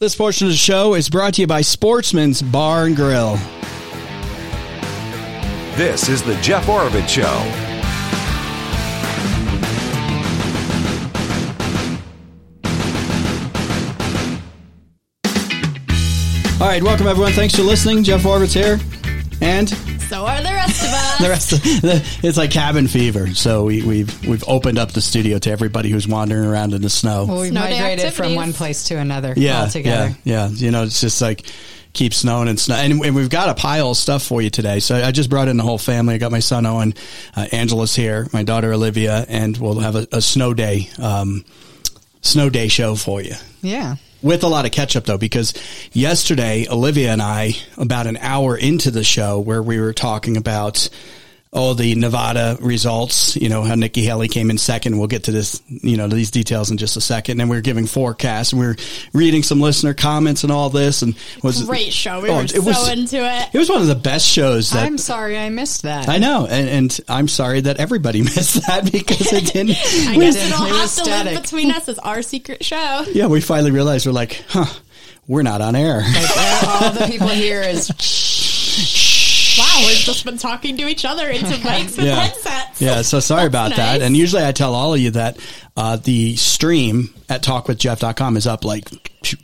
This portion of the show is brought to you by Sportsman's Bar and Grill. This is the Jeff Oravits Show. All right, welcome everyone. Thanks for listening. Jeff Oravits here, and So are the rest of us. the rest of the, it's like cabin fever. So we, we've we've opened up the studio to everybody who's wandering around in the snow. Well, we Snow day migrated from one place to another yeah, altogether. yeah, yeah. You know, it's just like keep snowing and snow. And, and we've got a pile of stuff for you today. So I just brought in the whole family. I got my son Owen, uh, Angela's here, my daughter Olivia, and we'll have a, a snow day, um, snow day show for you. Yeah. With a lot of catch up though, because yesterday Olivia and I, about an hour into the show, where we were talking about oh the Nevada results, you know how Nikki Haley came in second. We'll get to this, you know, these details in just a second. And we are giving forecasts, and We are reading some listener comments and all this. And was Great show. We Oh, were it so was- into it. It was one of the best shows that I'm sorry I missed that. I know, and, and I'm sorry that everybody missed that because it didn't. I we- guess did. it'll It have was to live static. between us as our secret show. yeah, we finally realized we're like, huh, we're not on air. Like, all the people here is Wow, we've just been talking to each other into mics and Yeah. headsets. Yeah, so sorry about that. And usually I tell all of you that uh, the stream at talkwithjeff.com is up like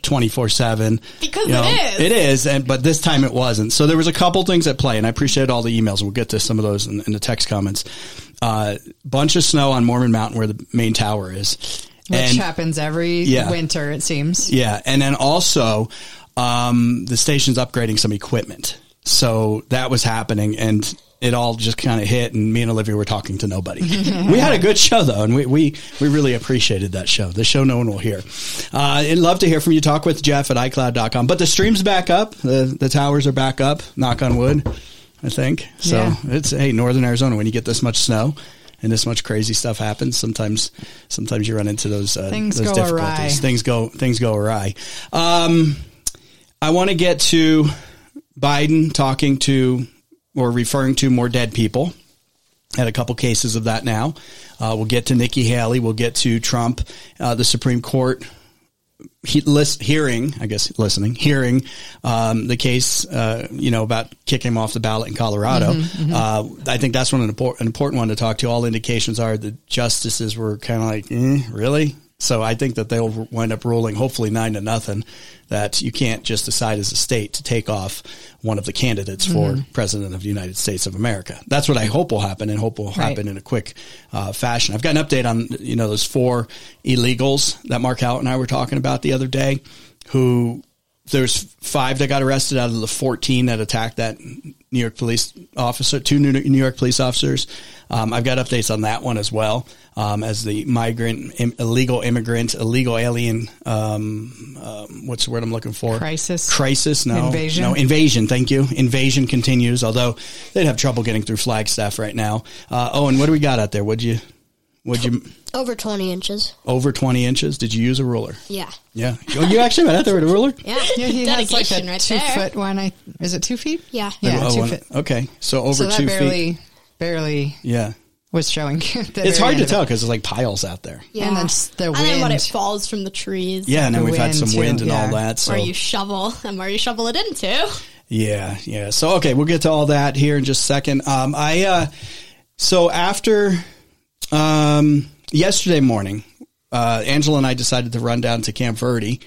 24 7. Because it is. It is, and but this time it wasn't. So there was a couple things at play, and I appreciate all the emails. We'll get to some of those in, in the text comments. Uh, bunch of snow on Mormon Mountain where the main tower is. which and, happens every Yeah. winter, it seems. yeah, and then also um, the station's upgrading some equipment. So that was happening, and it all just kind of hit. And me and Olivia were talking to nobody. we had a good show though, and we, we we really appreciated that show. The show no one will hear. Uh, and love to hear from you. Talk with Jeff at iCloud.com. But the stream's back up. The the towers are back up. Knock on wood. I think so. Yeah. It's hey, Northern Arizona. When you get this much snow. And this much crazy stuff happens. Sometimes, sometimes you run into those uh, Things those go difficulties. awry. Things go things go awry. Um, I want to get to Biden talking to or referring to more dead people. Had a couple cases of that now. Uh, we'll get to Nikki Haley. We'll get to Trump. Uh, the Supreme Court he, list, hearing, I guess, listening, hearing um, the case, uh, you know, about kicking him off the ballot in Colorado. Uh, I think that's one an important, an important one to talk to. All indications are the justices were kind of like, eh, really. So I think that they'll wind up ruling, hopefully nine to nothing, that you can't just decide as a state to take off one of the candidates for president of the United States of America. That's what I hope will happen, and hope will happen in a quick uh, fashion. I've got an update on you know those four illegals that Mark Howard and I were talking about the other day, who there's five that got arrested out of the 14 that attacked that New York police officer, two New York police officers. Um, I've got updates on that one as well. Um, as the migrant, Im- illegal immigrant, illegal alien, um, um, what's the word I'm looking for? Crisis. Crisis. No. Invasion. No. Invasion. Thank you. Invasion continues, although they'd have trouble getting through Flagstaff right now. Uh, Owen, what do we got out there? Would you, would you, Over 20 inches. over 20 inches? Did you use a ruler? Yeah. Yeah. Oh, you actually went out there with a ruler? Yeah. Yeah, he has like a right two there. foot one. I is it two feet? Yeah. Yeah, Oh, two one- feet. Okay. So over So that two barely, feet. barely Yeah. was showing. It's hard to tell because there's like piles out there. Yeah. And then s- the And then when it falls from the trees. Yeah. And then The we've had some too, wind and all that. So Where you shovel and where you shovel it into. Yeah, yeah. So okay, we'll get to all that here in just a second. Um, I uh, so after um, yesterday morning, uh, Angela and I decided to run down to Camp Verde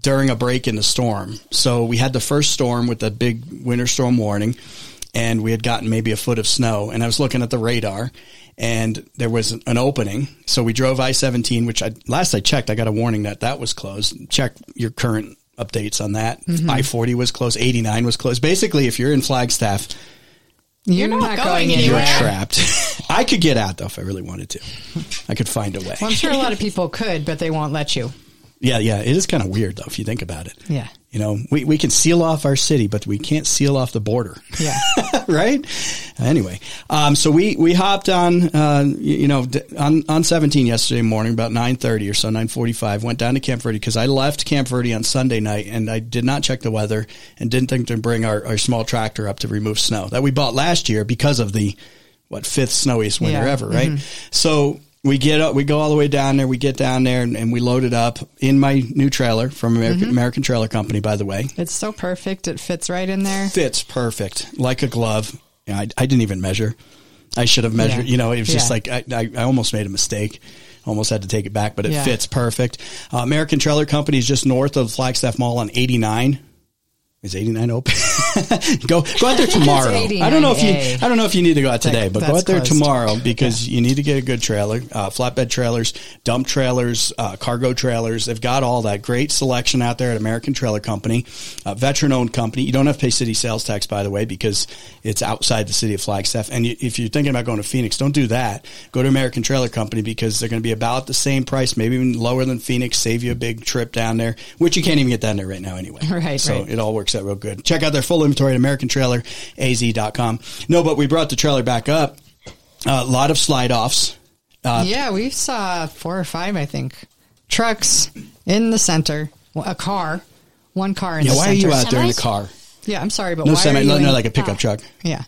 during a break in the storm. So we had the first storm with the big winter storm warning, and we had gotten maybe a foot of snow. And I was looking at the radar, and there was an opening. So we drove I seventeen, which I last I checked, I got a warning that that was closed. Check your current updates on that. I forty was closed. Eighty nine was closed. Basically, if you're in Flagstaff, You're, not not, going going anywhere. anywhere. you're trapped. I could get out though if I really wanted to. I could find a way. Well, I'm sure a lot of people could, but they won't let you. Yeah, yeah. It is kind of weird though if you think about it. Yeah. You know, we, we can seal off our city, but we can't seal off the border. Yeah. right? Anyway, um, so we, we hopped on, uh, you, know, on, on 17 yesterday morning, about 9.30 or so, 9.45, went down to Camp Verde because I left Camp Verde on Sunday night and I did not check the weather and didn't think to bring our, our small tractor up to remove snow that we bought last year because of the, what, fifth snowiest winter Yeah. ever, right? So we get up, we go all the way down there. We get down there and, and we load it up in my new trailer from American, Mm-hmm. American Trailer Company, by the way. It's so perfect. It fits right in there. Fits perfect, like a glove. Yeah, I, I didn't even measure. I should have measured. Yeah. You know, it was just like I, I, I almost made a mistake. Almost had to take it back, but it Yeah. fits perfect. Uh, American Trailer Company is just north of Flagstaff Mall on 89. Is 89 open? go go out there tomorrow. I don't know if you 89A. I don't know if you need to go out today, but go out there closed. tomorrow because you need to get a good trailer. Uh, flatbed trailers, dump trailers, uh, cargo trailers. They've got all that great selection out there at American Trailer Company, uh, veteran owned company. You don't have to pay city sales tax, by the way, because it's outside the city of Flagstaff. And you, if you're thinking about going to Phoenix, don't do that. Go to American Trailer Company because they're going to be about the same price, maybe even lower than Phoenix. Save you a big trip down there, which you can't even get down there right now anyway. Right, So right. it all works out real good. Check out their full inventory at AmericanTrailerAZ.com. No, but we brought the trailer back up. a lot of slide offs. Uh, yeah, we saw four or five, I think, trucks in the center. A car, one car in Yeah, the why are center. you out there in a car? Yeah, I'm sorry, but No why semi, are you no, no, like a pickup truck. Yeah.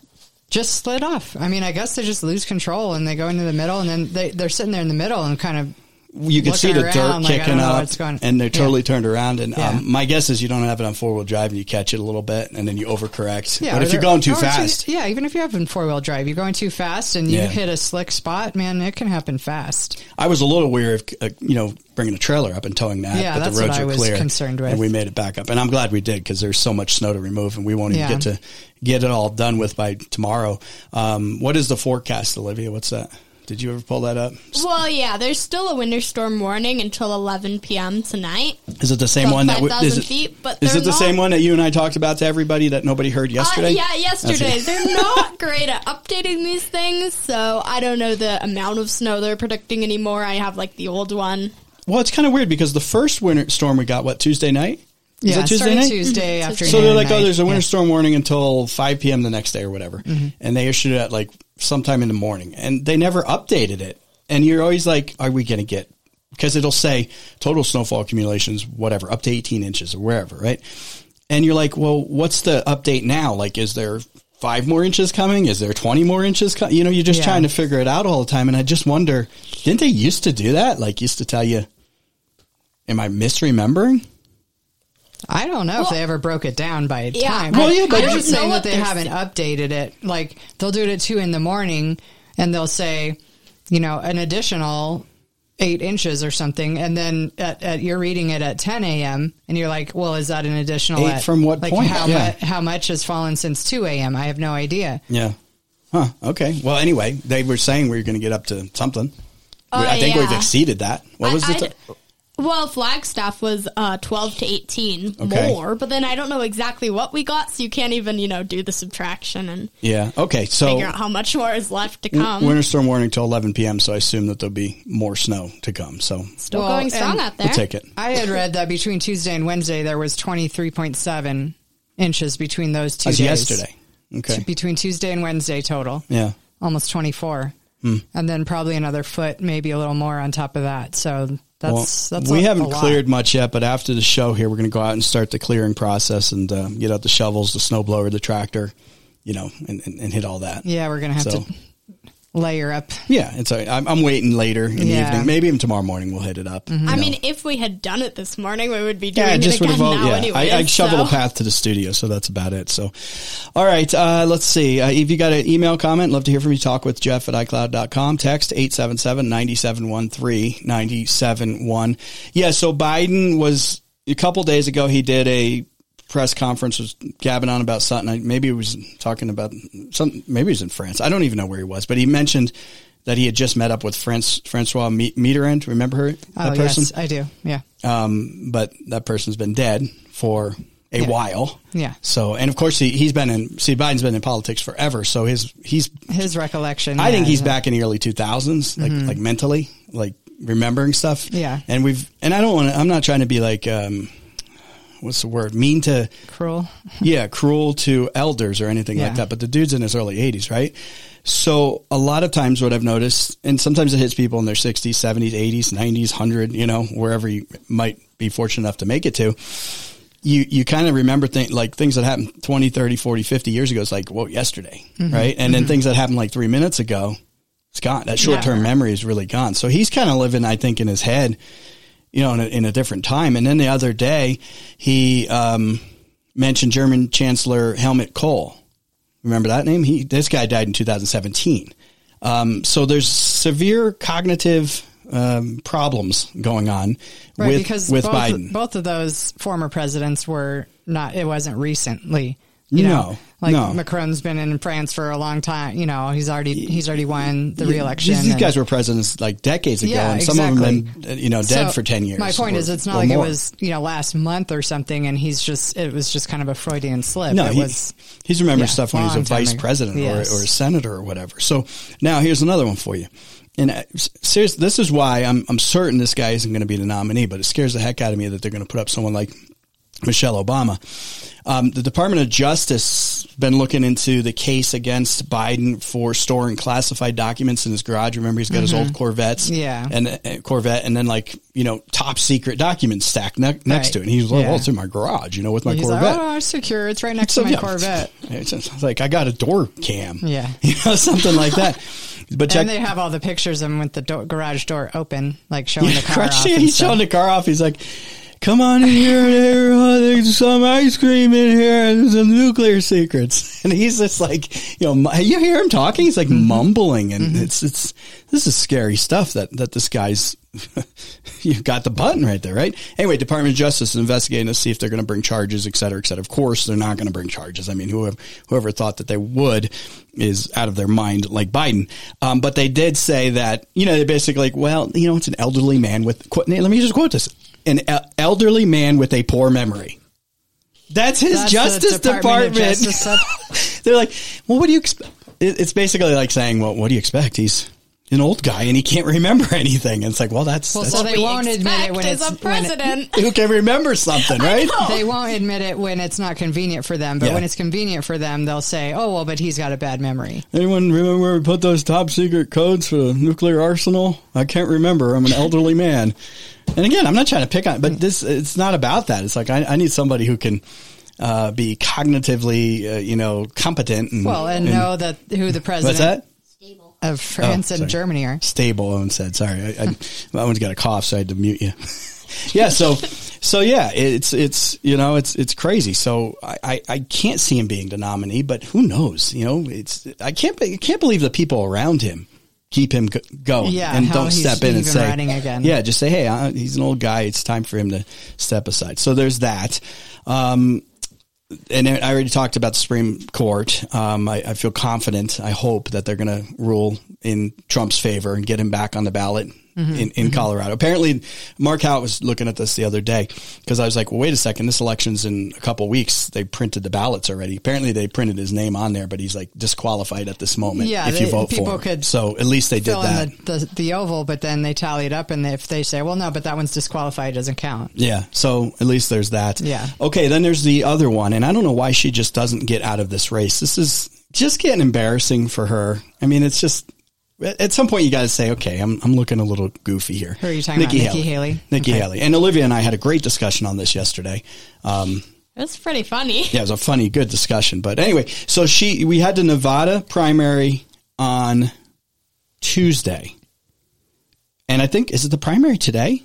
Just slid off. I mean, I guess they just lose control and they go into the middle and then they, they're sitting there in the middle and kind of You can see the around, dirt like, kicking up, and they're Yeah. totally turned around. And Yeah. um, my guess is you don't have it on four wheel drive, and you catch it a little bit, and then you overcorrect. Yeah, but if you're going too fast, yeah, even if you're having four wheel drive, you're going too fast and you Yeah. hit a slick spot, man, it can happen fast. I was a little weary of uh, you know bringing a trailer up and towing that. Yeah, but that's the roads what I was clear, concerned with. and we made it back up. And I'm glad we did because there's so much snow to remove, and we won't even Yeah. get to get it all done with by tomorrow. Um, what is the forecast, Olivia? What's that? Did you ever pull that up? Well, yeah, there's still a winter storm warning until 11 p.m. tonight. Is it the same one that w- 5,000 is it, feet, but is it the not- same one that you and I talked about to everybody that nobody heard yesterday? Uh, yeah, yesterday. They're not great at updating these things, so I don't know the amount of snow they're predicting anymore. I have like the old one. Well, it's kind of weird because the first winter storm we got what Tuesday night. Is Yeah, that Tuesday started night? Tuesday Mhm. afternoon. So they're like, oh, there's a winter Yeah. storm warning until 5 p.m. the next day or whatever. Mm-hmm. And they issued it at like sometime in the morning and they never updated it. And you're always like, are we going to get, because it'll say total snowfall accumulations, whatever, up to 18 inches or wherever, right? And you're like, well, what's the update now? Like, is there five more inches coming? Is there 20 more inches? Co-? You know, you're just Yeah. trying to figure it out all the time. And I just wonder, didn't they used to do that? Like, used to tell you, am I misremembering? I don't know if they ever broke it down by Yeah. time. Well, yeah, but- I'm just saying that they haven't saying. updated it. Like they'll do it at two in the morning, and they'll say, you know, an additional eight inches or something, and then at, at, you're reading it at 10 a.m. and you're like, well, is that an additional? Eight at, from what like point? How, Yeah. mu- how much has fallen since 2 a.m.? I have no idea. Yeah. Huh. Okay. Well, anyway, they were saying we were going to get up to something. Uh, I think we've exceeded that. What was I- the? I'd- well, Flagstaff was uh, 12 to 18 Okay. more, but then I don't know exactly what we got, so you can't even, you know, do the subtraction and yeah. Okay. So figure out how much more is left to come. winter storm warning till 11 p.m. So I assume that there'll be more snow to come. So Still Well, going strong and out there. we'll take it. I had read that between Tuesday and Wednesday there was 23.7 inches between those two As days. yesterday. Okay. Between Tuesday and Wednesday total. Yeah. almost 24 Hmm. and then probably another foot maybe a little more on top of that so that's well, that's we a- haven't a cleared much yet, but after the show here, we're going to go out and start the clearing process and uh, get out the shovels, the snow blower, the tractor, you know, and, and, and hit all that. yeah we're gonna have So- to layer up Yeah, it's. all right. I'm, I'm waiting later in the evening. Maybe even tomorrow morning we'll hit it up. I know. mean, if we had done it this morning, we would be doing Yeah, it just would again have. now Yeah, anyway. I, I shoveled so. a path to the studio, so that's about it. So, all right, uh, let's see. Uh, if you got an email comment, love to hear from you. Talk with Jeff at iCloud.com. Text 877-971-3971. Yeah, so Biden was, a couple days ago, he did a press conference, was gabbing on about something. I- Maybe he was talking about some, maybe he was in France. I don't even know where he was, but he mentioned that he had just met up with France, Francois Mi- Mitterrand. Remember her? That oh person? yes i do yeah um, but that person's been dead for a Yeah. while. Yeah. So, and of course, he he's been in. See, Biden's been in politics forever. So his he's. his recollection I think he's yeah. back in the early two thousands, like like mentally, like remembering stuff. Mm-hmm. Yeah. And we've and I don't want to. I'm not trying to be like. um What's the word? Mean to, cruel yeah, cruel to elders or anything like that. But the dude's in his early 80s, right? So a lot of times what I've noticed, and sometimes it hits people in their 60s, 70s, 80s, 90s, 100, you know, wherever you might be fortunate enough to make it to, you, you kind of remember things like things that happened 20, 30, 40, 50 years ago. It's like, whoa, yesterday, Mm-hmm. right? And then things that happened like three minutes ago, It's gone. That short term Yeah. memory is really gone. So he's kind of living, I think, in his head, you know, in a, in a different time. And then the other day, he um, mentioned German Chancellor Helmut Kohl. Remember that name? He this guy died in 2017. Um, so there's severe cognitive um, problems going on Right, with because with both, Biden. both of those former presidents were not. It wasn't recently. You No, know, like no. Macron's been in France for a long time. You know, he's already he's already won the reelection. These, these and- guys were presidents like decades ago, Yeah, and some of them exactly. been you know dead So, for ten years. My point or- is, it's not like more. it was you know last month or something, and he's just it was just kind of a Freudian slip. No, it he, was he's remembered yeah, stuff when he was a vice ago. president Yes. or, or a senator or whatever. So now here's another one for you. And uh, seriously, this is why I'm I'm certain this guy isn't going to be the nominee, but it scares the heck out of me that they're going to put up someone like Michelle Obama. Um, the Department of Justice been looking into the case against Biden for storing classified documents in his garage. Remember, he's got his old Corvettes, Mm-hmm. Yeah. and uh, Corvette, and then like you know top secret documents stacked ne- next Right. to it. And he's like, Yeah. "Well, it's in my garage, you know, with my he's Corvette." like, oh, it's secure. It's right next So, to my yeah, Corvette. It's it's like I got a door cam. Yeah. You know, something like that. But check And they have all the pictures of him with the door, garage door open, like showing the car off. he's showing the car off. He's like, Come on in here, there. There's some ice cream in here and some nuclear secrets. And he's just like, you know, you hear him talking. He's like Mm-hmm. mumbling, and it's it's this is scary stuff that that this guy's. you've got the button right there, right? Anyway, Department of Justice is investigating to see if they're going to bring charges, et cetera, et cetera. Of course, they're not going to bring charges. I mean, whoever whoever thought that they would is out of their mind, like Biden. Um, but they did say that you know they basically like, well, you know, it's an elderly man with. Let me just quote this: an elderly man with a poor memory. That's his That's the Justice Department Department. Justice. They're like, well, what do you expect? It's basically like saying, well, what do you expect? He's an old guy and he can't remember anything. And it's like, well, that's, Well, that's so they we won't admit it when it's a when it- president. who can remember something, right? they won't admit it when it's not convenient for them, but Yeah. when it's convenient for them, they'll say, "Oh, well, but he's got a bad memory." Anyone remember where we put those top secret codes for the nuclear arsenal? I can't remember. I'm an elderly man. And again, I'm not trying to pick on, but this, it's not about that. It's like, I, I need somebody who can, uh, be cognitively, uh, you know, competent and, Well, and, know that who the president what's that? of France Oh, and. Germany are. stable. Owen said, "Sorry, I, I, Owen's got a cough, so I had to mute you." yeah, so so yeah, it's it's you know it's it's crazy. So I, I, I can't see him being the nominee, but who knows? You know, it's I can't I can't believe the people around him keep him go- going Yeah, and don't step in and say again. yeah just say hey uh, he's an old guy it's time for him to step aside so there's that um and I already talked about the Supreme Court. Um, I, I feel confident. I hope that they're going to rule in Trump's favor and get him back on the ballot Mm-hmm. in, in Colorado. Apparently, Mark Howitt was looking at this the other day because I was like, well, wait a second. This election's in a couple weeks. They printed the ballots already. Apparently, they printed his name on there, but he's like disqualified at this moment Yeah, if you vote people for him. could so at least they did that. the, the the oval, but then they tally it up, and if they say, "Well, no, but that one's disqualified," it doesn't count. Yeah. So at least there's that. Yeah. Okay. Then there's the other one. And I don't know why she just doesn't get out of this race. This is just getting embarrassing for her. I mean, it's just, at some point you got to say, okay, I'm, I'm looking a little goofy here. Who are you talking about? Nikki Haley? Nikki Okay. Haley. And Olivia and I had a great discussion on this yesterday. Um, It was pretty funny. yeah, it was a funny, good discussion. But anyway, so she, we had the Nevada primary on Tuesday. And I think, is it the primary today?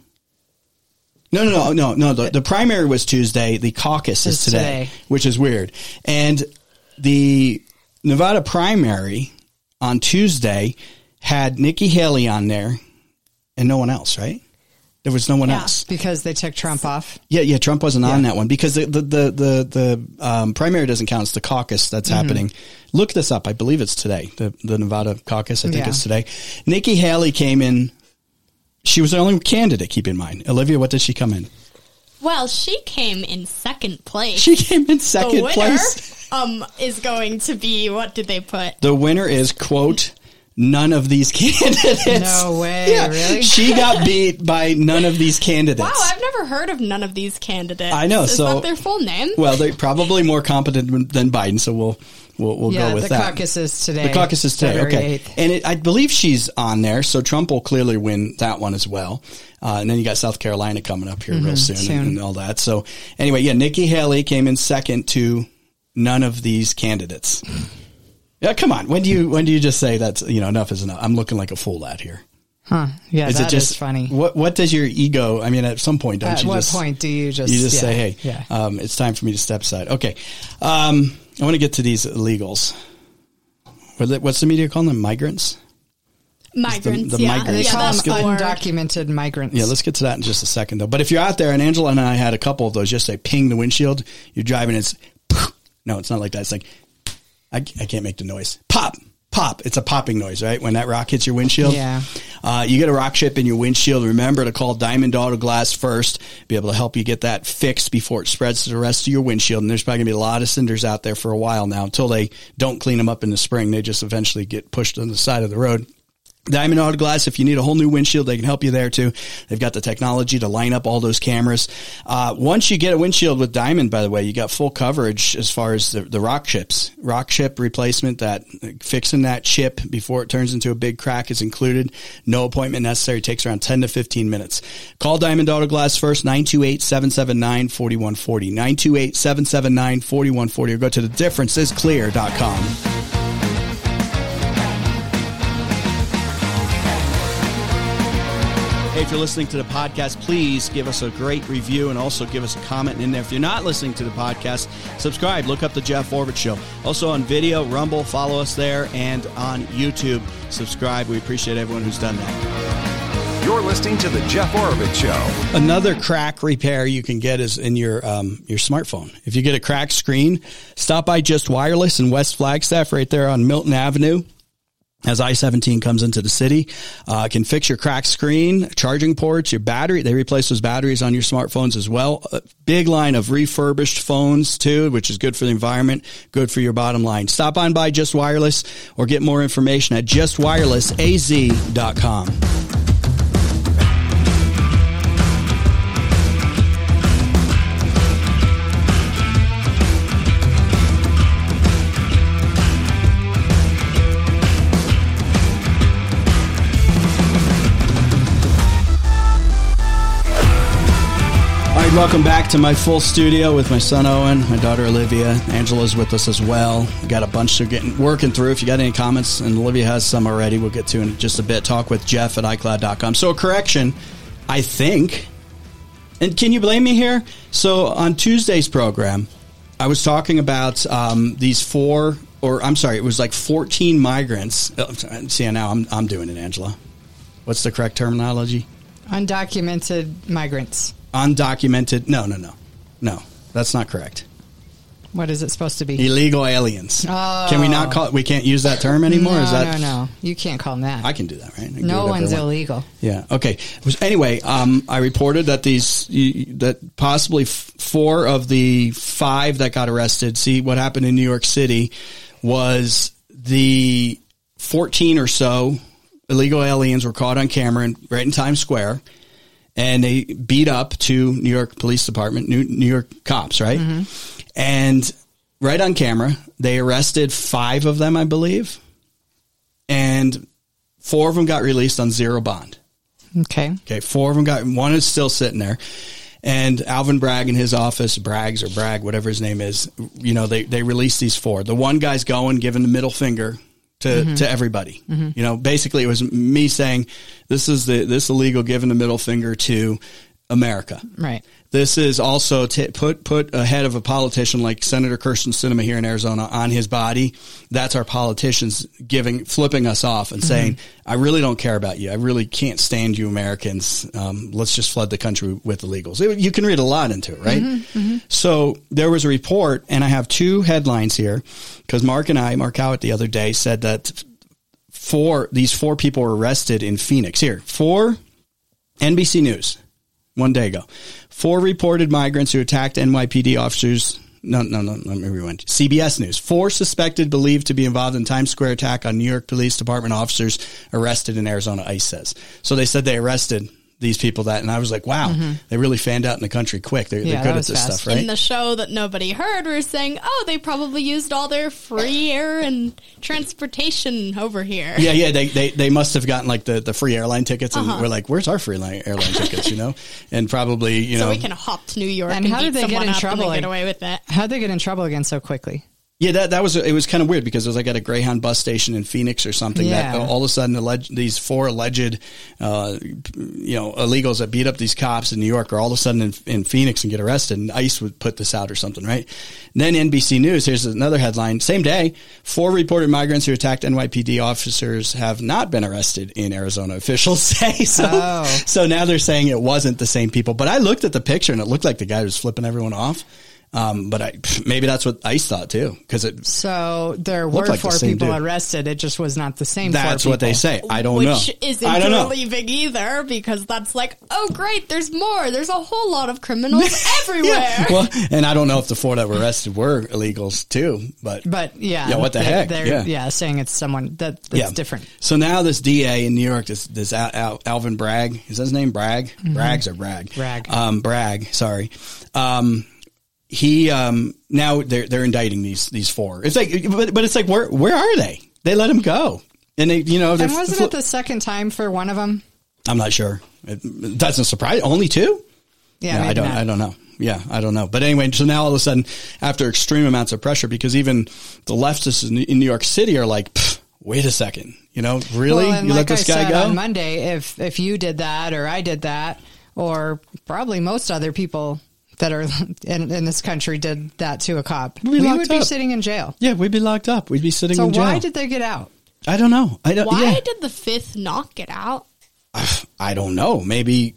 No, no, no, no, no. The, the primary was Tuesday. The caucus is Is today, today. which is weird. And the Nevada primary on Tuesday had Nikki Haley on there and no one else, right? There was no one Yeah. else. Because they took Trump off. Yeah, yeah, Trump wasn't on that one because the the the the, the um, primary doesn't count. It's the caucus that's Mm-hmm. happening. Look this up. I believe it's today. The the Nevada caucus. I think Yeah. it's today. Nikki Haley came in. She was the only candidate. Keep in mind, Olivia. What did she come in? Well, she came in second place. She came in the second winner place. um is going to be what did they put? The winner is quote. None of these candidates. No way, Yeah, really? She got beat by none of these candidates. Wow, I've never heard of none of these candidates. I know, Is so- their full name? well, they're probably more competent than Biden, so we'll we'll, we'll yeah, go with the that. caucus is today. The caucus is today. February Okay. 8th. And it, I believe she's on there, so Trump will clearly win that one as well. Uh, and then you got South Carolina coming up here real soon, soon. And, and all that. So anyway, yeah, Nikki Haley came in second to none of these candidates. Yeah, come on. When do you when do you just say that's you know enough is enough? I'm looking like a fool out here. Huh. Yeah, Is that it just is funny. What what does your ego? I mean, at some point, don't At you what just point do you just you just yeah, say, hey, Yeah. um, it's time for me to step aside? Okay, um, I want to get to these illegals. What's the media calling them? Migrants. Migrants, the yeah. migrants. they yeah, call that's them the word. undocumented migrants. Yeah, let's get to that in just a second, though. But if you're out there, and Angela and I had a couple of those, just say ping the windshield. You're driving, it's no, it's not like that. It's like I, I can't make the noise. Pop, pop. It's a popping noise, right? When that rock hits your windshield. Yeah. Uh, you get a rock chip in your windshield. Remember to call Diamond Auto Glass first. Be able to help you get that fixed before it spreads to the rest of your windshield. And there's probably gonna be a lot of cinders out there for a while now until they don't clean them up in the spring. They just eventually get pushed on the side of the road. Diamond Auto Glass, if you need a whole new windshield, they can help you there too. They've got the technology to line up all those cameras. Uh, once you get a windshield with Diamond, by the way, you got full coverage as far as the, the rock chips. Rock chip replacement, that fixing that chip before it turns into a big crack is included. No appointment necessary. takes around 10 to 15 minutes. Call Diamond Auto Glass first, 928-779-4140. 928-779-4140 or go to the Hey, if you're listening to the podcast, please give us a great review and also give us a comment in there. If you're not listening to the podcast, subscribe. Look up the Jeff Oravits Show. Also on video, Rumble, follow us there, and on YouTube, subscribe. We appreciate everyone who's done that. You're listening to The Jeff Oravits Show. Another crack repair you can get is in your um, your smartphone. If you get a cracked screen, stop by Just Wireless in West Flagstaff, right there on Milton Avenue. As I-17 comes into the city, uh, can fix your cracked screen, charging ports, your battery. They replace those batteries on your smartphones as well. A big line of refurbished phones too, which is good for the environment, good for your bottom line. Stop on by Just Wireless or get more information at justwirelessaz.com. welcome back to my full studio with my son Owen, my daughter Olivia. Angela's with us as well. We got a bunch to getting working through. If you got any comments, and Olivia has some already, we'll get to in just a bit. Talk with Jeff at iCloud.com. So, a correction, I think. And can you blame me here? So, on Tuesday's program, I was talking about um, these four, or I'm sorry, it was like 14 migrants. Oh, see, now I'm, I'm doing it, Angela. What's the correct terminology? Undocumented migrants. Undocumented. No, no, no, no. That's not correct. What is it supposed to be? Illegal aliens. Oh. Can we not call? it? We can't use that term anymore. no, is that? no, no. You can't call them that. I can do that, right? I can do no one's illegal. Yeah. Okay. Anyway, um, I reported that these that possibly four of the five that got arrested. See what happened in New York City was the fourteen or so illegal aliens were caught on camera in, right in Times Square, and they beat up two New York Police Department, New, New York cops, right? Mm-hmm. And right on camera, they arrested five of them, I believe, and four of them got released on zero bond. Okay. Okay, four of them got one is still sitting there. And Alvin Bragg in his office, Braggs or Bragg, whatever his name is, you know, they, they released these four. The one guy's going, giving the middle finger to, mm-hmm. to everybody. Mm-hmm. You know, basically it was me saying, this is the, this illegal giving the middle finger to America. Right. This is also t- put put ahead of a politician like Senator Kyrsten Sinema here in Arizona on his body. That's our politicians giving flipping us off and mm-hmm. saying, "I really don't care about you. I really can't stand you Americans. Um, let's just flood the country with illegals." It- you can read a lot into it, right? Mm-hmm, mm-hmm. So there was a report, and I have two headlines here because Mark and I, Mark Howitt, the other day said that four these four people were arrested in Phoenix. Here, four NBC News one day ago. Four reported migrants who attacked NYPD officers. No, no, no, let me rewind. CBS News. Four suspected believed to be involved in Times Square attack on New York Police Department officers arrested in Arizona, ICE says. So they said they arrested these people that, and I was like, wow, they really fanned out in the country quick. They're, Yeah, they're good at this fast. stuff, right? In the show that nobody heard, we are saying, oh, they probably used all their free air and transportation over here. Yeah, yeah, they, they, they must have gotten like the, the free airline tickets, and Uh-huh. we're like, "Where's our free li- airline tickets?" You know, and probably you So know, So we can hop to New York And and, how did they get someone in trouble, and then get away with it. How'd they get in trouble again so quickly? Yeah, that that was it was kind of weird because it was like at a Greyhound bus station in Phoenix or something. That all of a sudden alleged, these four alleged, uh, you know, illegals that beat up these cops in New York are all of a sudden in, in Phoenix and get arrested. And ICE would put this out or something, right? And then NBC News. Here's another headline: Same day, four reported migrants who attacked NYPD officers have not been arrested in Arizona. Officials say so. Oh. So now they're saying it wasn't the same people. But I looked at the picture and it looked like the guy was flipping everyone off. Um, but I, maybe that's what ICE thought too, because it So there were like four same people dude. arrested. It just was not the same. That's what they say. I don't Which know. isn't I don't know. either because that's like, oh great, there's more. There's a whole lot of criminals everywhere. Yeah. Well, and I don't know if the four that were arrested were illegals too, but But yeah, Yeah, what the they- heck? They're, Yeah. yeah. saying it's someone that that's yeah, different. So now this DA in New York, this this Al, Al, Alvin Bragg, is that his name Bragg? Mm-hmm. Braggs or Bragg? Bragg. Um, Bragg. Sorry. Um, he um now they're they're indicting these these four. It's like, but but it's like where where are they? They let him go, and they you know And wasn't fl- it the second time for one of them? I'm not sure. It doesn't surprise. Only two. Yeah, Yeah, I don't. not. I don't know. Yeah, I don't know. But anyway, so now all of a sudden, after extreme amounts of pressure, because even the leftists in, in New York City are like, "Wait a second, you know, really? Well, you like let this I guy go?" on Monday, if if you did that or I did that, or probably most other people that are in, in this country did that to a cop, be we locked would be sitting in jail. yeah, we'd be locked up. We'd be sitting So in jail. why did they get out? I don't know. I don't. Why yeah. did the fifth not get out? I don't know. Maybe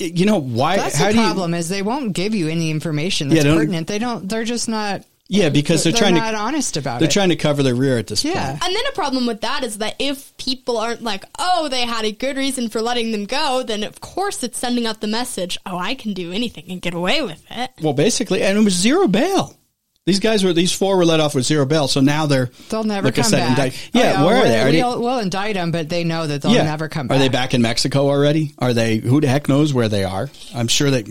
you know why? That's how the do you? problem is they won't give you any information that's Yeah, pertinent. They don't. They're just not. Yeah, because they're, they're trying not to. honest about it. They're it. trying to cover their rear at this Yeah. point. And then a problem with that is that if people aren't like, oh, they had a good reason for letting them go, then of course it's sending out the message, oh, I can do anything and get away with it. Well, basically, and it was zero bail. These guys were these four were let off with zero bail, so now they're They'll never like come back. indict- Yeah, Oh, where are we'll- they? Are they? we'll, we'll indict them, but they know that they'll never come back. Are they back in Mexico already? Are they? Who the heck knows where they are? I'm sure they.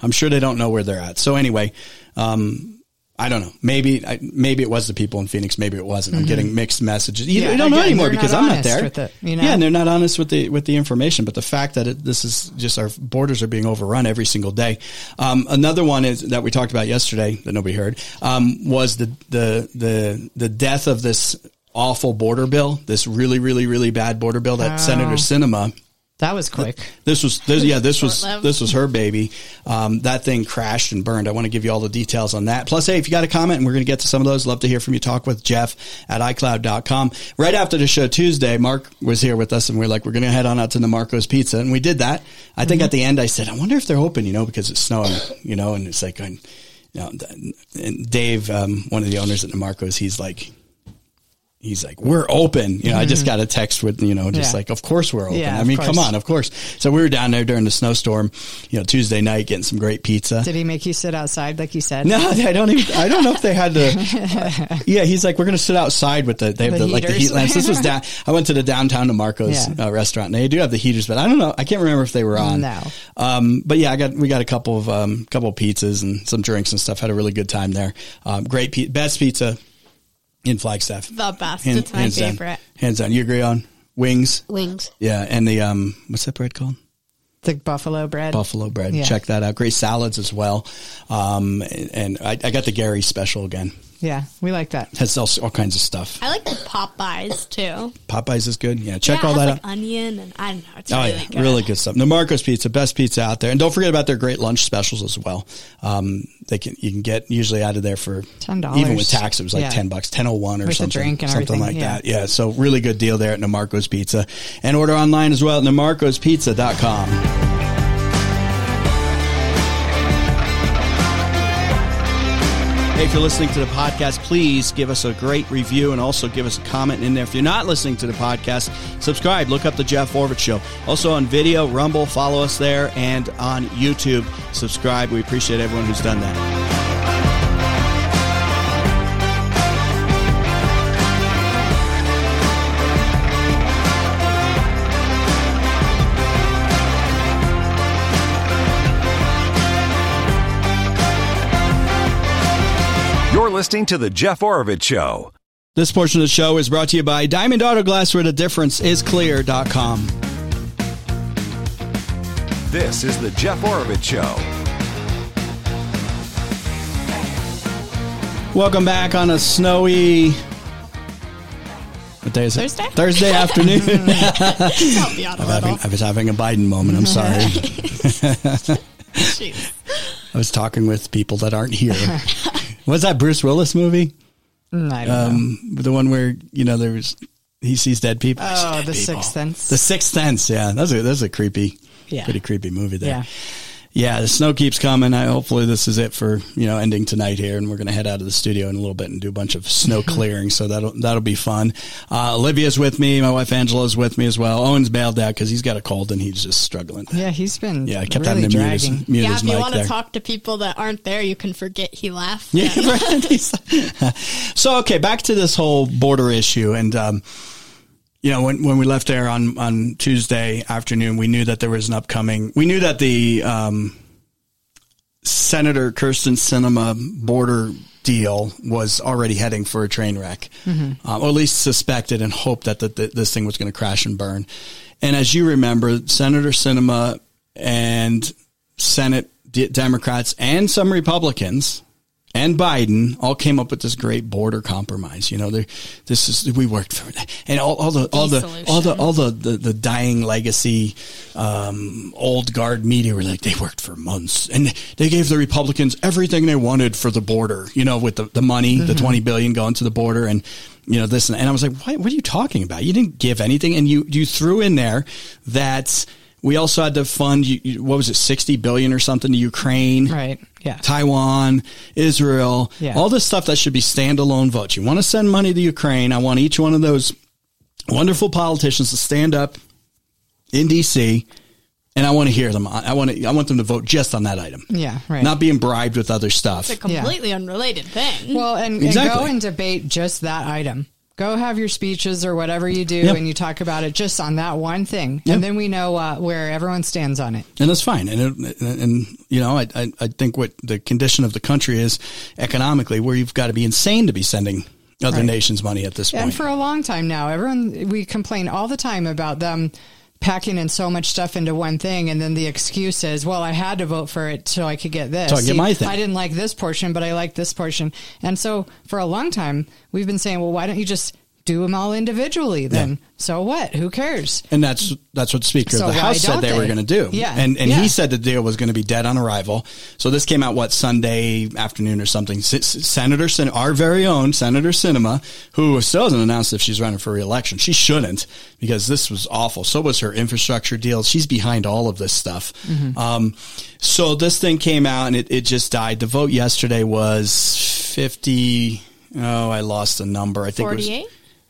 I'm sure they don't know where they're at. So anyway, um, I don't know. Maybe I, maybe it was the people in Phoenix. Maybe it wasn't. I'm getting mixed messages. You, Mm-hmm. Yeah, you don't know anymore they're not because I'm not there. it, you know? Yeah, and they're not honest with the with the information. But the fact that it, this is just our borders are being overrun every single day. Um, another one is that we talked about yesterday that nobody heard um, was the the the the death of this awful border bill. This really really really bad border bill that Oh. Senator Sinema. That was quick. This was this, yeah this was this was her baby. Um, that thing crashed and burned. I want to give you all the details on that. Plus, hey, if you got a comment, and we're going to get to some of those. Love to hear from you. Talk with Jeff at iCloud.com. Right after the show Tuesday, Mark was here with us, and we are like, we're going to head on out to the Marco's Pizza, and we did that. I think at the end, I said, I wonder if they're open, you know, because it's snowing, you know, and it's like, I'm, you know, and Dave, um, one of the owners at the Marco's, he's like. He's like, we're open. You know, I just got a text with, you know, just Yeah. like, of course we're open. Yeah, I mean, come on, of course. So we were down there during the snowstorm, you know, Tuesday night getting some great pizza. Did he make you sit outside like you said? No, I don't even. I don't know if they had to. yeah, he's like, we're going to sit outside with the. They have the, The like the heat lamps. This was down. I went to the downtown to Marco's Yeah. uh, restaurant. and They do have the heaters, but I don't know. I can't remember if they were on. No. Um, but yeah, I got we got a couple of um, couple of pizzas and some drinks and stuff. Had a really good time there. Um, great, pi- best pizza in Flagstaff. The best. Hand- it's my hands down. favorite. Hands down. You agree on wings? Wings. Yeah, and the um, what's that bread called? The buffalo bread. Buffalo bread. Yeah. Check that out. Great salads as well. Um, and, and I, I got the Gary special again. Yeah, we like that. Has all, all kinds of stuff. I like the Popeyes too. Popeyes is good. Yeah, check yeah, all it has, that like out. onion and I don't know. It's Oh really yeah, good. really good stuff. Namarco's Pizza, best pizza out there, and don't forget about their great lunch specials as well. Um, they can you can get usually out of there for $10. Even with tax, it was like Yeah. ten bucks, ten oh one or With the something, drink and something like yeah. that. Yeah, so really good deal there at Namarco's Pizza, and order online as well at namarcospizza.com. Hey, if you're listening to the podcast, please give us a great review and also give us a comment in there. If you're not listening to the podcast, subscribe. Look up the Jeff Oravits Show. Also on video, Rumble, follow us there, and on YouTube, subscribe. We appreciate everyone who's done that. You're listening to The Jeff Oravits Show. This portion of the show is brought to you by Diamond Auto Glass, where the difference is clear.com. This is The Jeff Oravits Show. Welcome back on a snowy. What day is it? Thursday? Thursday afternoon. Help you out a I'm having. I was having a Biden moment. I'm sorry. I was talking with people that aren't here. Was that Bruce Willis movie? Mm, I don't know. Um, the one where you know there was he sees dead people. Oh, dead The people. Sixth Sense. The Sixth Sense. Yeah, that's a that's a creepy, Yeah. pretty creepy movie there. Yeah. Yeah, the snow keeps coming. I hopefully this is it for you know ending tonight here, and we're going to head out of the studio in a little bit and do a bunch of snow clearing. So that'll that'll be fun. Uh, Olivia's with me. My wife Angela's with me as well. Owen's bailed out because he's got a cold and he's just struggling. Yeah, he's been Yeah, I kept really having to mute his, mute Yeah, his if you mic want to talk to people that aren't there, you can forget he left. Yeah, right. so okay, back to this whole border issue, and um, you know, when when we left there on on Tuesday afternoon, we knew that there was an upcoming. We knew that the um, Senator Kyrsten Sinema border deal was already heading for a train wreck, um, or at least suspected and hoped that the, the, this thing was going to crash and burn. And as you remember, Senator Sinema and Senate D- Democrats and some Republicans and Biden all came up with this great border compromise. You know, this is we worked for that, and all, all the all the all the all the the, the dying legacy um, old guard media were like they worked for months and they gave the Republicans everything they wanted for the border. You know, with the the money, the twenty billion going to the border, and you know this and, and I was like, what, what are you talking about? You didn't give anything, and you you threw in there that. We also had to fund you- you- what was it, sixty billion or something to Ukraine, Right. Yeah. Taiwan, Israel, Yeah. all this stuff that should be standalone votes. You want to send money to Ukraine. I want each one of those wonderful politicians to stand up in DC and I want to hear them. I I want to, I want them to vote just on that item. Yeah, right. Not being bribed with other stuff. It's a completely unrelated thing. Well, and, and go and debate just that item. Go have your speeches or whatever you do, Yep. and you talk about it just on that one thing, Yep. and then we know uh, where everyone stands on it. and that's fine. And it, and you know, I, I I think what the condition of the country is economically, where you've got to be insane to be sending other Right. nations money at this point. And for a long time now, everyone we complain all the time about them packing in so much stuff into one thing, and then the excuse is, "Well, I had to vote for it so I could get this. So I get my thing. I didn't like this portion, but I like this portion." And so for a long time, we've been saying, "Well, why don't you just do them all individually then?" So what? Who cares? And that's that's what the Speaker So of the House said don't they, were going to do. Yeah. and and Yeah. he said the deal was going to be dead on arrival. So this came out what Sunday afternoon or something. S- S- Senator Sin- our very own Senator Sinema, who still hasn't announced if she's running for reelection. She shouldn't because this was awful. So was her infrastructure deal. She's behind all of this stuff. Mm-hmm. Um, so this thing came out and it, it just died. The vote yesterday was fifty. Oh, I lost the number. I think it was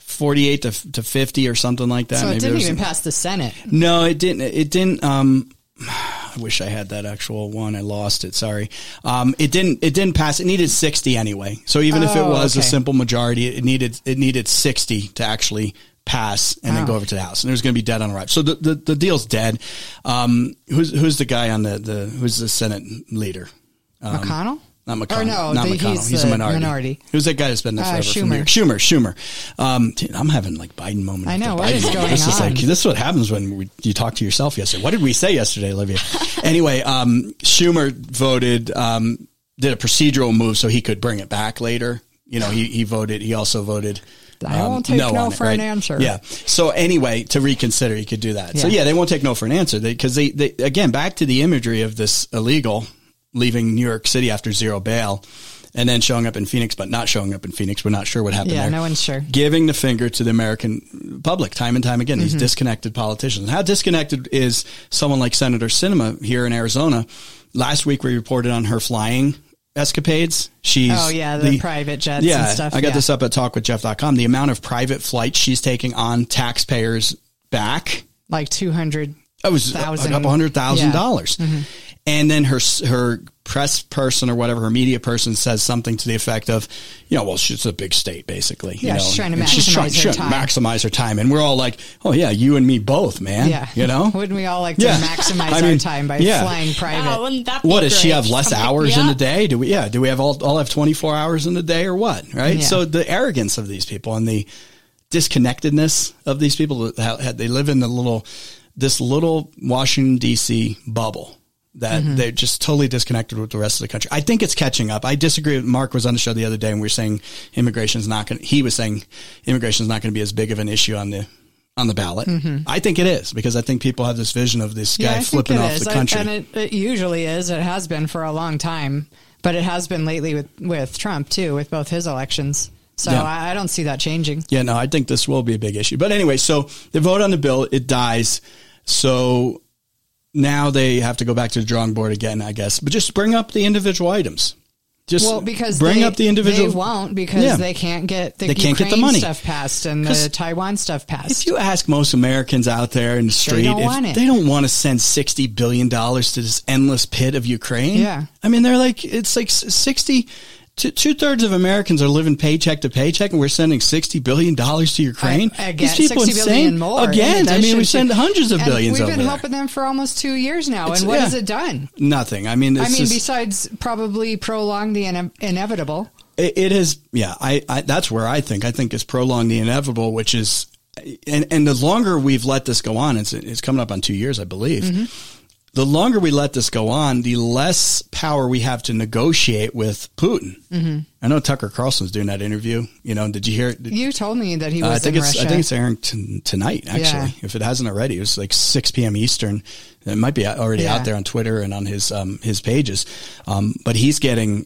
48? 48 to, to 50 or something like that. So it didn't even pass the Senate. no, it didn't. It didn't. Um, I wish I had that actual one. I lost it. Sorry. Um, it didn't. It didn't pass. It needed sixty anyway. So even if it Oh, was a simple majority, it needed it needed sixty to actually pass and then Oh. go over to the House. And there's going to be dead on arrival. So the, the the deal's dead. Um, who's who's the guy on the the who's the Senate leader? McConnell? Not McConnell. Or no, not the- McConnell. he's He's, a minority. minority. Who's that guy that's been there Uh, forever? New Schumer. Schumer. Schumer. Um, dude, I'm having like Biden moment. I know, what is going This is on? like this is what happens when we, you talk to yourself yesterday. What did we say yesterday, Olivia? anyway, um, Schumer voted, um, did a procedural move so he could bring it back later. You know, he, he voted. He also voted. I um, won't take no it, for an answer. Yeah. So anyway, to reconsider, you could do that. So Yeah. yeah, they won't take no for an answer because they, they, again, back to the imagery of this illegal leaving New York City after zero bail and then showing up in Phoenix, but not showing up in Phoenix. We're not sure what happened Yeah, there. no one's sure. Giving the finger to the American public time and time again, these Mm-hmm. disconnected politicians. How disconnected is someone like Senator Sinema here in Arizona? Last week we reported on her flying escapades. She's Oh, yeah, the private jets and yeah, stuff, I got yeah. this up at talkwithjeff.com. The amount of private flights she's taking on taxpayers back Like 200. It was a Thousand. couple hundred thousand Yeah. dollars. Mm-hmm. And then her her press person or whatever her media person says something to the effect of, you know, well, she's a big state basically. you Yeah, know, she's trying to and she's trying, maximize her trying to time. maximize her time, and we're all like, oh yeah, you and me both, man. Yeah. you know, Wouldn't we all like to Yeah. maximize I our time by yeah. flying private? Oh, wouldn't that be what does she have less Come hours me in the day? Do we? Yeah. Do we have all all have twenty four hours in the day or what? Right. Yeah. So the arrogance of these people and the disconnectedness of these people, how- how they live in the little this little Washington D.C. bubble. that Mm-hmm. they're just totally disconnected with the rest of the country. I think it's catching up. I disagree. Mark was on the show the other day and we were saying immigration is not going. He was saying immigration is not going to be as big of an issue on the on the ballot. I think it is because I think people have this vision of this guy Mm-hmm. I think flipping off is. the I- country. and it, it usually is. It has been for a long time, but it has been lately with with Trump too, with both his elections. So Yeah. I, I don't see that changing. Yeah, no, I think this will be a big issue. But anyway, so the vote on the bill, it dies. So now they have to go back to the drawing board again, I guess. But just bring up the individual items. Just Well, because bring they, up the individual. they won't because Yeah. they can't get the They can't get the money. stuff passed and the Taiwan stuff passed. If you ask most Americans out there in the street, they don't if want it. they don't want to send sixty billion dollars to this endless pit of Ukraine. Yeah. I mean, they're like it's like sixty. Two thirds of Americans are living paycheck to paycheck, and we're sending sixty billion dollars to Ukraine. I- again, These people 60 billion insane. more. Again, I mean, we send hundreds of and billions We've been there. helping them for almost two years now, It's- and what yeah. has it done? Nothing. I mean, it's I mean, just, besides probably prolong the ine- inevitable. It, it is, yeah. I, I that's where I think I think it's prolong the inevitable, which is, and and the longer we've let this go on, it's it's coming up on two years, I believe. Mm-hmm. The longer we let this go on, the less power we have to negotiate with Putin. Mm-hmm. I know Tucker Carlson's doing that interview. You know, did you hear? Did, You told me that he uh, was I think in it's Russia. I think it's airing t- tonight. Actually, Yeah. if it hasn't already, it was like six p.m. Eastern. It might be already Yeah. out there on Twitter and on his um, his pages. Um, but he's getting.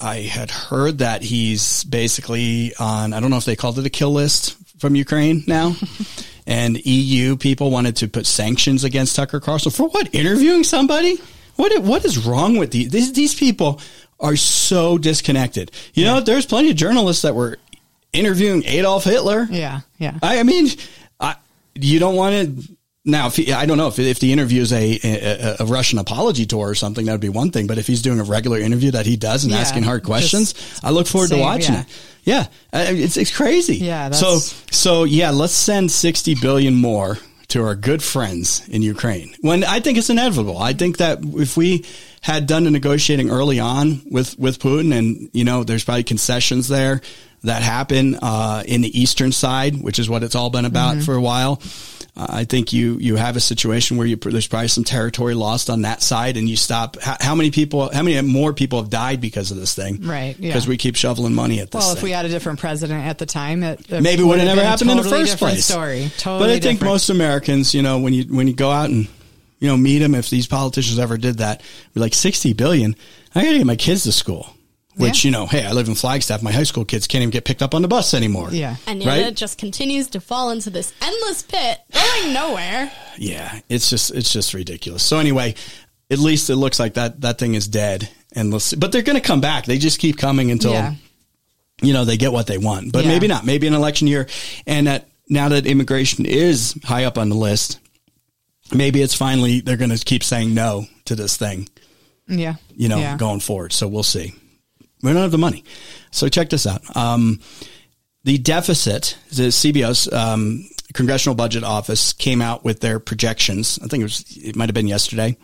I had heard that he's basically on. I don't know if they called it a kill list from Ukraine now. and EU people wanted to put sanctions against Tucker Carlson for what? Interviewing somebody? What? What is wrong with these? These, these people are so disconnected. You know, there's plenty of journalists that were interviewing Adolf Hitler. yeah, yeah. I, I mean, I, you don't want to. Now, if he, I don't know if if the interview is a, a a Russian apology tour or something, that would be one thing. But if he's doing a regular interview that he does and Yeah, asking hard questions, I look forward to watching yeah. it. Yeah, Uh, it's it's crazy. Yeah, So so yeah, let's send sixty billion more to our good friends in Ukraine. When I think it's inevitable. I think that if we had done the negotiating early on with with Putin, and you know, there's probably concessions there that happen uh, in the eastern side, which is what it's all been about Mm-hmm. for a while. Uh, I think you you have a situation where you there's probably some territory lost on that side, and you stop. How, how many people? How many more people have died because of this thing? Right, yeah. Because we keep shoveling money at this. Well, thing if we had a different president at the time, it, it maybe would have never happened in the first place. Story, totally. but I think different. most Americans, you know, when you when you go out and you know meet them, if these politicians ever did that, be like sixty billion. I got to get my kids to school. Which Yeah. you know, hey, I live in Flagstaff. My high school kids can't even get picked up on the bus anymore. Yeah. And Right? it just continues to fall into this endless pit, going nowhere. Yeah, it's just it's just ridiculous. So anyway, at least it looks like that that thing is dead. And let's see. but they're going to come back. They just keep coming until Yeah. you know they get what they want. But Yeah. maybe not. Maybe an election year, and that now that immigration is high up on the list, maybe it's finally they're going to keep saying no to this thing. Yeah. You know, Yeah. going forward. So we'll see. We don't have the money. So check this out. Um, the deficit, the CBO's um, Congressional Budget Office came out with their projections. I think it was it might have been yesterday.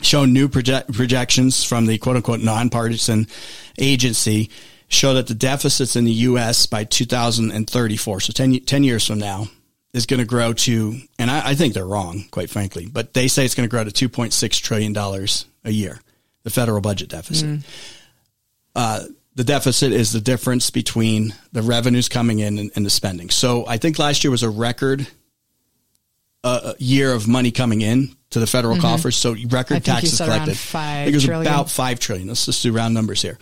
Showing new project, projections from the quote unquote nonpartisan agency show that the deficits in the U.S. by 2034, so 10, 10 years from now, is going to grow to, and I, I think they're wrong, quite frankly, but they say it's going to grow to $2.6 trillion a year, the federal budget deficit Uh, the deficit is the difference between the revenues coming in and, and the spending. So I think last year was a record uh, year of money coming in to the federal coffers. So record Mm-hmm. I think you taxes collected. five it was trillion. about five trillion. Let's just do round numbers here.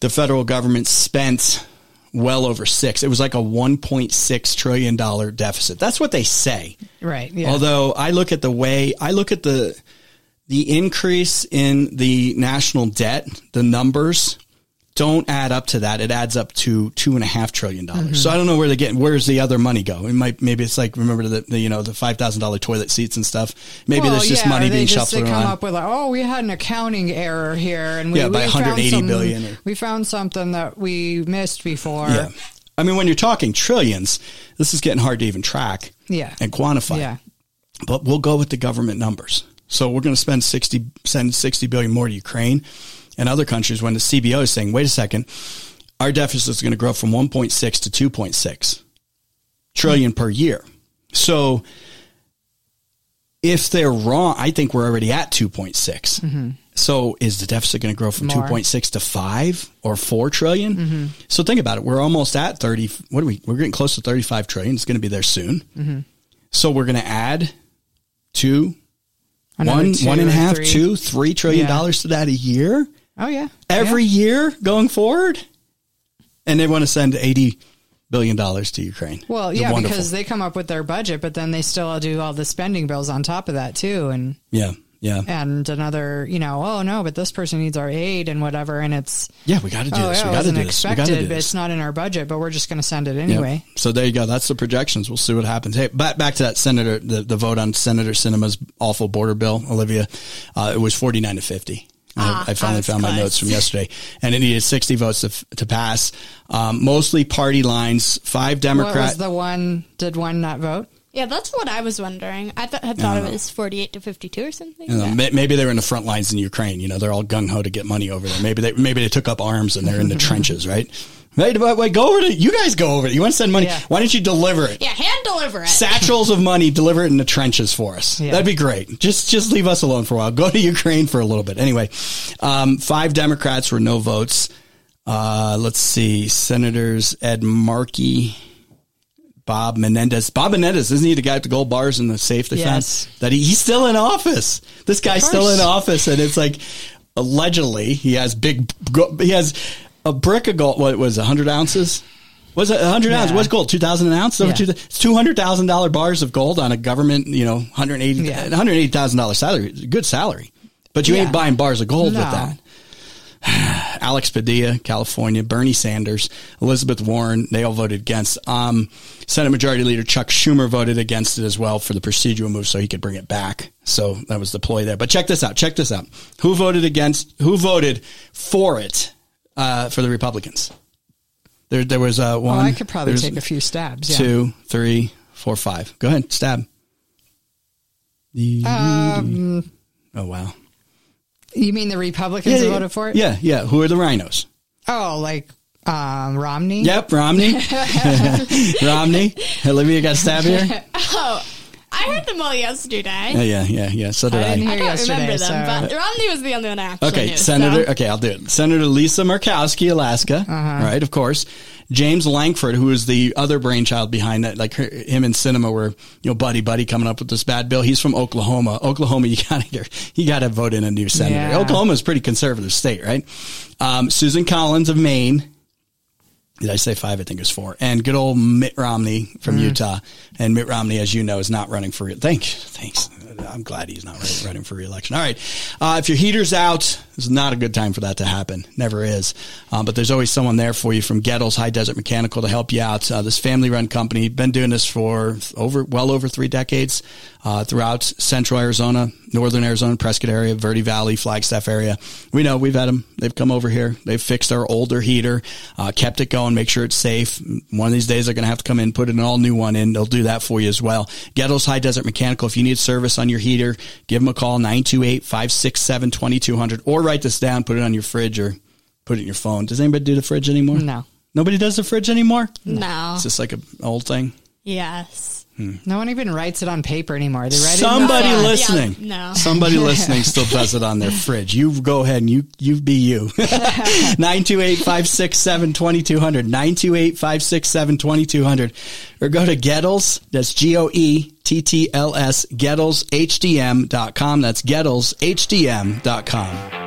The federal government spent well over six. It was like a one point six trillion dollar deficit. That's what they say. Right. Yeah. Although I look at the way I look at the the increase in the national debt, the numbers don't add up to that. It adds up to two and a half trillion dollars. Mm-hmm. So I don't know where they get. Where's the other money go? It might maybe it's like remember the, the you know the five thousand dollar toilet seats and stuff. Maybe Well, there's just yeah, money being just, shuffled they come around. up with like, oh, we had an accounting error here, and we, Yeah, by we found 180 some- billion or- we found something that we missed before. yeah, I mean when you're talking trillions, this is getting hard to even track. Yeah. and quantify. Yeah. but we'll go with the government numbers. So we're going to spend 60, send 60 billion more to Ukraine and other countries when the CBO is saying, wait a second, our deficit is going to grow from 1.6 to 2.6 trillion per year. So if they're wrong, I think we're already at 2.6. Mm-hmm. So is the deficit going to grow from 2.6 to 5 or 4 trillion? Mm-hmm. So think about it. We're almost at 30. What are we? We're getting close to 35 trillion. It's going to be there soon. Mm-hmm. So we're going to add two, Another one, two one and a half, three. two, three trillion Yeah. dollars to that a year Oh yeah. every Yeah. year going forward. And they want to send 80 billion dollars to Ukraine. Well, yeah, wonderful. because they come up with their budget, but then they still do all the spending bills on top of that too, and yeah, yeah, and another, you know, oh no, but this person needs our aid and whatever, and it's yeah. We got to do oh this. yeah, we it got to wasn't do this. We got to expected, do but this. it's not in our budget, but we're just going to send it Yep. anyway. So there you go. That's the projections. We'll see what happens. Hey, back back to that senator, the, the vote on Senator Sinema's awful border bill, Olivia. Uh, it was forty nine to fifty. Ah, I, I finally that was found my notes from yesterday, and it needed sixty votes to, to pass. Um, mostly party lines. Five Democrats. The one? Did one not vote? Yeah, that's what I was wondering. I th- had thought it was 48 to 52 or something. You know, Yeah. maybe they were in the front lines in Ukraine. You know, they're all gung ho to get money over there. Maybe they maybe they took up arms and they're in the trenches, right? Wait, wait, wait, go over to you guys. Go over it. You want to send money? Yeah. Why don't you deliver it? Yeah, hand deliver it. satchels of money, deliver it in the trenches for us. Yeah. That'd be great. Just just leave us alone for a while. Go to Ukraine for a little bit. Anyway, um, five Democrats were no votes. Uh, let's see, Senators Ed Markey, Bob Menendez. Bob Menendez isn't he the guy with the gold bars in the safe they Yes. found? That he, he's still in office. This guy's still in office, and it's like allegedly he has big. He has a brick of gold. What was it, hundred ounces? Was it hundred ounces? Yeah. What's gold? Two thousand an ounce? Yeah. It's two hundred thousand dollar bars of gold on a government, you know, hundred eighty Yeah. hundred eighty thousand dollar salary. Good salary, but you Yeah. ain't buying bars of gold with that. Alex Padilla, California, Bernie Sanders, Elizabeth Warren, they all voted against. Um, Senate Majority Leader Chuck Schumer voted against it as well for the procedural move so he could bring it back. So that was the ploy there. But check this out. Check this out. Who voted against, who voted for it, uh, for the Republicans? There, there was, uh, one. Well, I could probably take a few stabs. Yeah. Two, three, four, five. Go ahead. Stab. Um, oh, wow. you mean the Republicans yeah, voted for it? Yeah, yeah. Who are the RINOs? Oh, like um, Romney. Yep, Romney. Romney. Olivia got stabbed here. Oh, I heard them all yesterday. Yeah, yeah, yeah, yeah. So did I I. didn't I hear don't yesterday. remember them, so- but Romney was the only one I actually Okay, knew. Senator. so- Okay, I'll do it. Senator Lisa Murkowski, Alaska. Uh-huh. Right, of course. James Lankford, who is the other brainchild behind that, like her, him and Sinema were, you know, buddy buddy coming up with this bad bill. He's from Oklahoma. Oklahoma, you gotta you gotta vote in a new senator. Yeah. Oklahoma is pretty conservative state, right? Um, Susan Collins of Maine. Did I say five? I think it was four. And good old Mitt Romney from Utah. And Mitt Romney, as you know, is not running for. Re- Thank. Thanks. I'm glad he's not running- running for reelection. All right. Uh, if your heater's out, it's not a good time for that to happen. Never is. Um, but there's always someone there for you from Goettl's High Desert Mechanical to help you out. Uh, this family-run company been doing this for over well over three decades uh, throughout Central Arizona, Northern Arizona, Prescott area, Verde Valley, Flagstaff area. We know we've had them. They've come over here. They've fixed our older heater, uh, kept it going, make sure it's safe. One of these days they're going to have to come in, put an all new one in. They'll do that for you as well. Goettl's High Desert Mechanical. If you need service on your heater, give them a call 928-567-2200 or write this down, put it on your fridge or put it in your phone. Does anybody do the fridge anymore? No. Nobody does the fridge anymore? No. It's just like an old thing. Yes. Hmm. No one even writes it on paper anymore. They write Somebody it in the phone. listening. Yeah, no. Somebody listening still does it on their fridge. You go ahead and you you be you. 928-567-2200. 928-567-2200. Or go to Goettl's. That's G O E T T L S GoettlsHDM.com. That's GoettlsHDM.com. Hey, if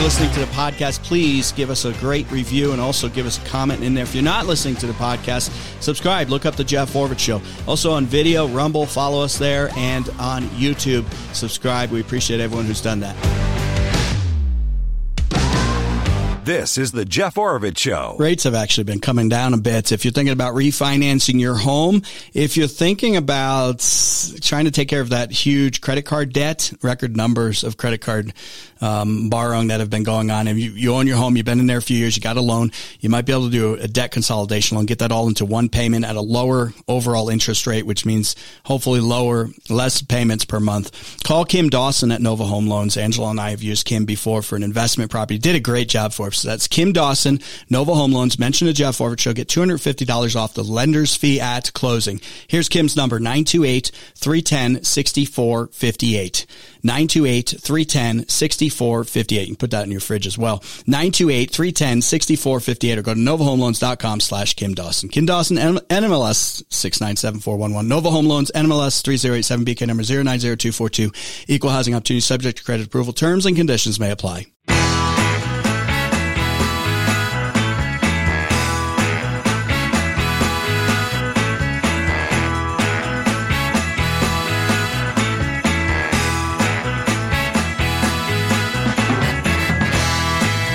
you're listening to the podcast, please give us a great review and also give us a comment in there. If you're not listening to the podcast, subscribe. Look up the Jeff Oravits Show. Also on video, Rumble, follow us there, and on YouTube, subscribe. We appreciate everyone who's done that. This is the Jeff Oravits Show. Rates have actually been coming down a bit. If you're thinking about refinancing your home, if you're thinking about trying to take care of that huge credit card debt, record numbers of credit card um, borrowing that have been going on. If you, you own your home, you've been in there a few years, you got a loan, you might be able to do a debt consolidation loan, get that all into one payment at a lower overall interest rate, which means hopefully lower, less payments per month. Call Kim Dawson at Nova Home Loans. Angela and I have used Kim before for an investment property. Did a great job for us. So that's Kim Dawson, Nova Home Loans. Mention the Jeff Oravits Show. Get $250 off the lender's fee at closing. Here's Kim's number, 928-310-6458. 928-310-6458. You can put that in your fridge as well. 928-310-6458 or go to novahomeloans.com slash Kim Dawson. Kim Dawson, NMLS 697411. Nova Home Loans, NMLS 3087, BK number 090242. Equal housing opportunity subject to credit approval. Terms and conditions may apply.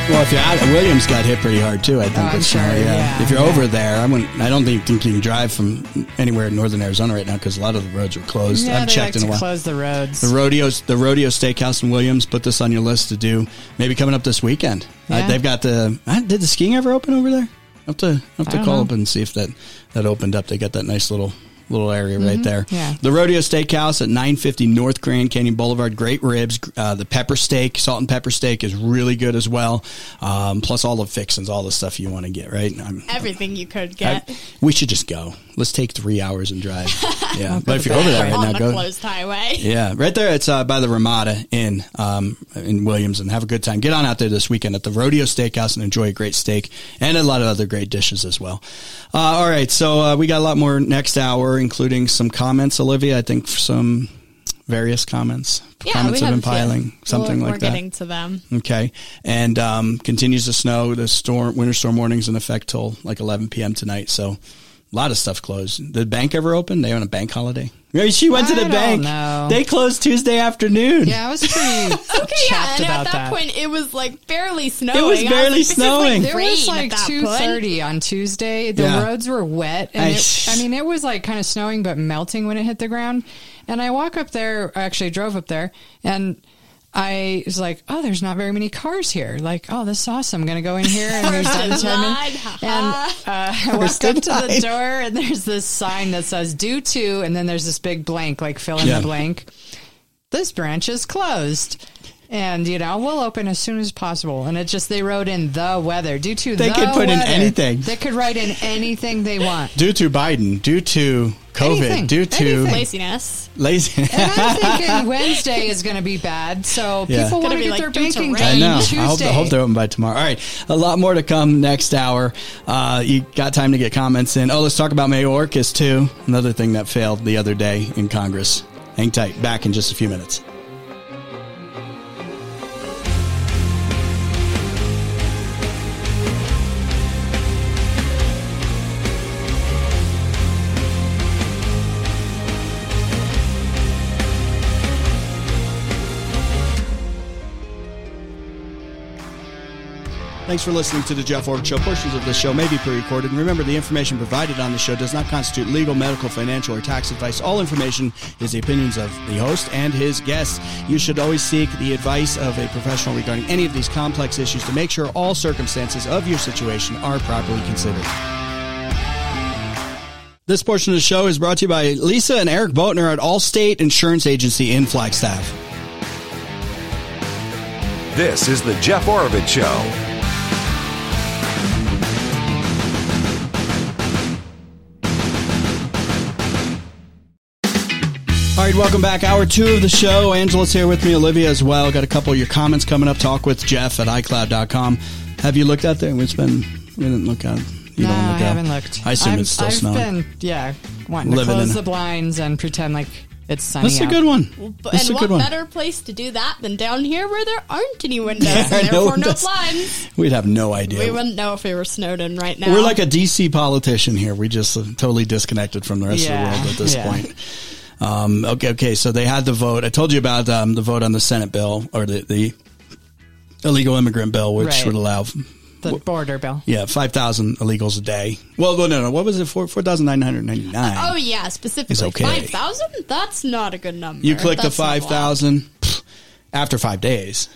Well, if you're out, Williams got hit pretty hard too. I think. Oh, sure, snow, yeah, If you're yeah. over there, I wouldn't. I don't think, think you can drive from anywhere in northern Arizona right now because a lot of the roads are closed. Yeah, I've checked like in a while. close the roads. The rodeos, the rodeo steakhouse in Williams. Put this on your list to do. Maybe coming up this weekend. Uh, Yeah. they've got the. Uh, did the skiing ever open over there? I have to I have to call know. up and see if that that opened up. They got that nice little little area right there. Mm-hmm. Yeah. The Rodeo Steakhouse at 950 North Grand Canyon Boulevard. Great ribs. Uh, the pepper steak, salt and pepper steak is really good as well. Um, plus all the fixings, all the stuff you want to get, right? I'm, Everything you could I- get we should just go. Let's take three hours and drive. Yeah. but if you're over there right on now, the go. closed highway. Yeah, right there. It's uh, by the Ramada Inn um, in Williams, and have a good time. Get on out there this weekend at the Rodeo Steakhouse and enjoy a great steak and a lot of other great dishes as well. Uh, all right, so uh, we got a lot more next hour, including some comments. Olivia, I think some various comments. Yeah, comments have have been piling, yeah. something we're, like we're that. getting to them. Okay, and um, continues to snow. The storm, winter storm warnings in effect till like 11 p.m. tonight. So a lot of stuff closed. Did the bank ever open? They on a bank holiday. She went to the bank. know. They closed Tuesday afternoon. yeah, I was pretty Okay, yeah, and about at that, point, it was like barely snowing. It was I barely this is, like, snowing. There was rain at like that two point. thirty on Tuesday. The Yeah. roads were wet, and I- it, I mean, it was like kind of snowing but melting when it hit the ground. And I walk up there. I actually drove up there, and I was like, "Oh, there's not very many cars here." Like, "Oh, this is awesome. I'm gonna go in here and there's First in ten line, minutes." ha And uh, I walk up to line. the door, and there's this sign that says "Due to," and then there's this big blank, like fill in Yeah. the blank. This branch is closed. And you know we'll open as soon as possible, and it just they wrote in the weather due to They the could put in anything. They could write in anything they want. Due to Biden, due to COVID, Anything. due to Anything. Laziness. lazy. And I'm thinking Wednesday is going to be bad, so Yeah. people want Gonna get like their due to banking rain. done I know. Tuesday. I hope, I hope they're open by tomorrow. All right. A lot more to come next hour. Uh, you got time to get comments in. Oh, let's talk about Mayorkas too. Another thing that failed the other day in Congress. Hang tight. Back in just a few minutes. Thanks for listening to the Jeff Oravits Show. Portions of this show may be pre-recorded. And remember, the information provided on the show does not constitute legal, medical, financial, or tax advice. All information is the opinions of the host and his guests. You should always seek the advice of a professional regarding any of these complex issues to make sure all circumstances of your situation are properly considered. This portion of the show is brought to you by Lisa and Eric Boatner at Allstate Insurance Agency in Flagstaff. This is the Jeff Oravits Show. All right, welcome back. Hour two of the show. Angela's here with me, Olivia as well. Got a couple of your comments coming up. Talk with Jeff at iCloud.com. Have you looked out there? It's been, we didn't look out. You no, don't I out. haven't looked. I assume I've, it's still I've snowing. been, yeah, wanting to close in- the blinds and pretend like it's sunny That's a out. good one. But, That's and a good what one. better place to do that than down here where there aren't any windows Yeah, and I therefore no that's- blinds? We'd have no idea. We wouldn't know if we were snowed in right now. We're like a DC politician here. We just uh, totally disconnected from the rest Yeah, of the world at this yeah. point. Um, okay, okay. So they had the vote. I told you about um, the vote on the Senate bill or the, the illegal immigrant bill, which Right. would allow the border bill. Yeah, 5,000 illegals a day. Well, no, no, no. What was it? Four- 4,999. Oh yeah, specifically It's okay. five thousand. That's not a good number. you click the That's not a lot. 5,000 after five days.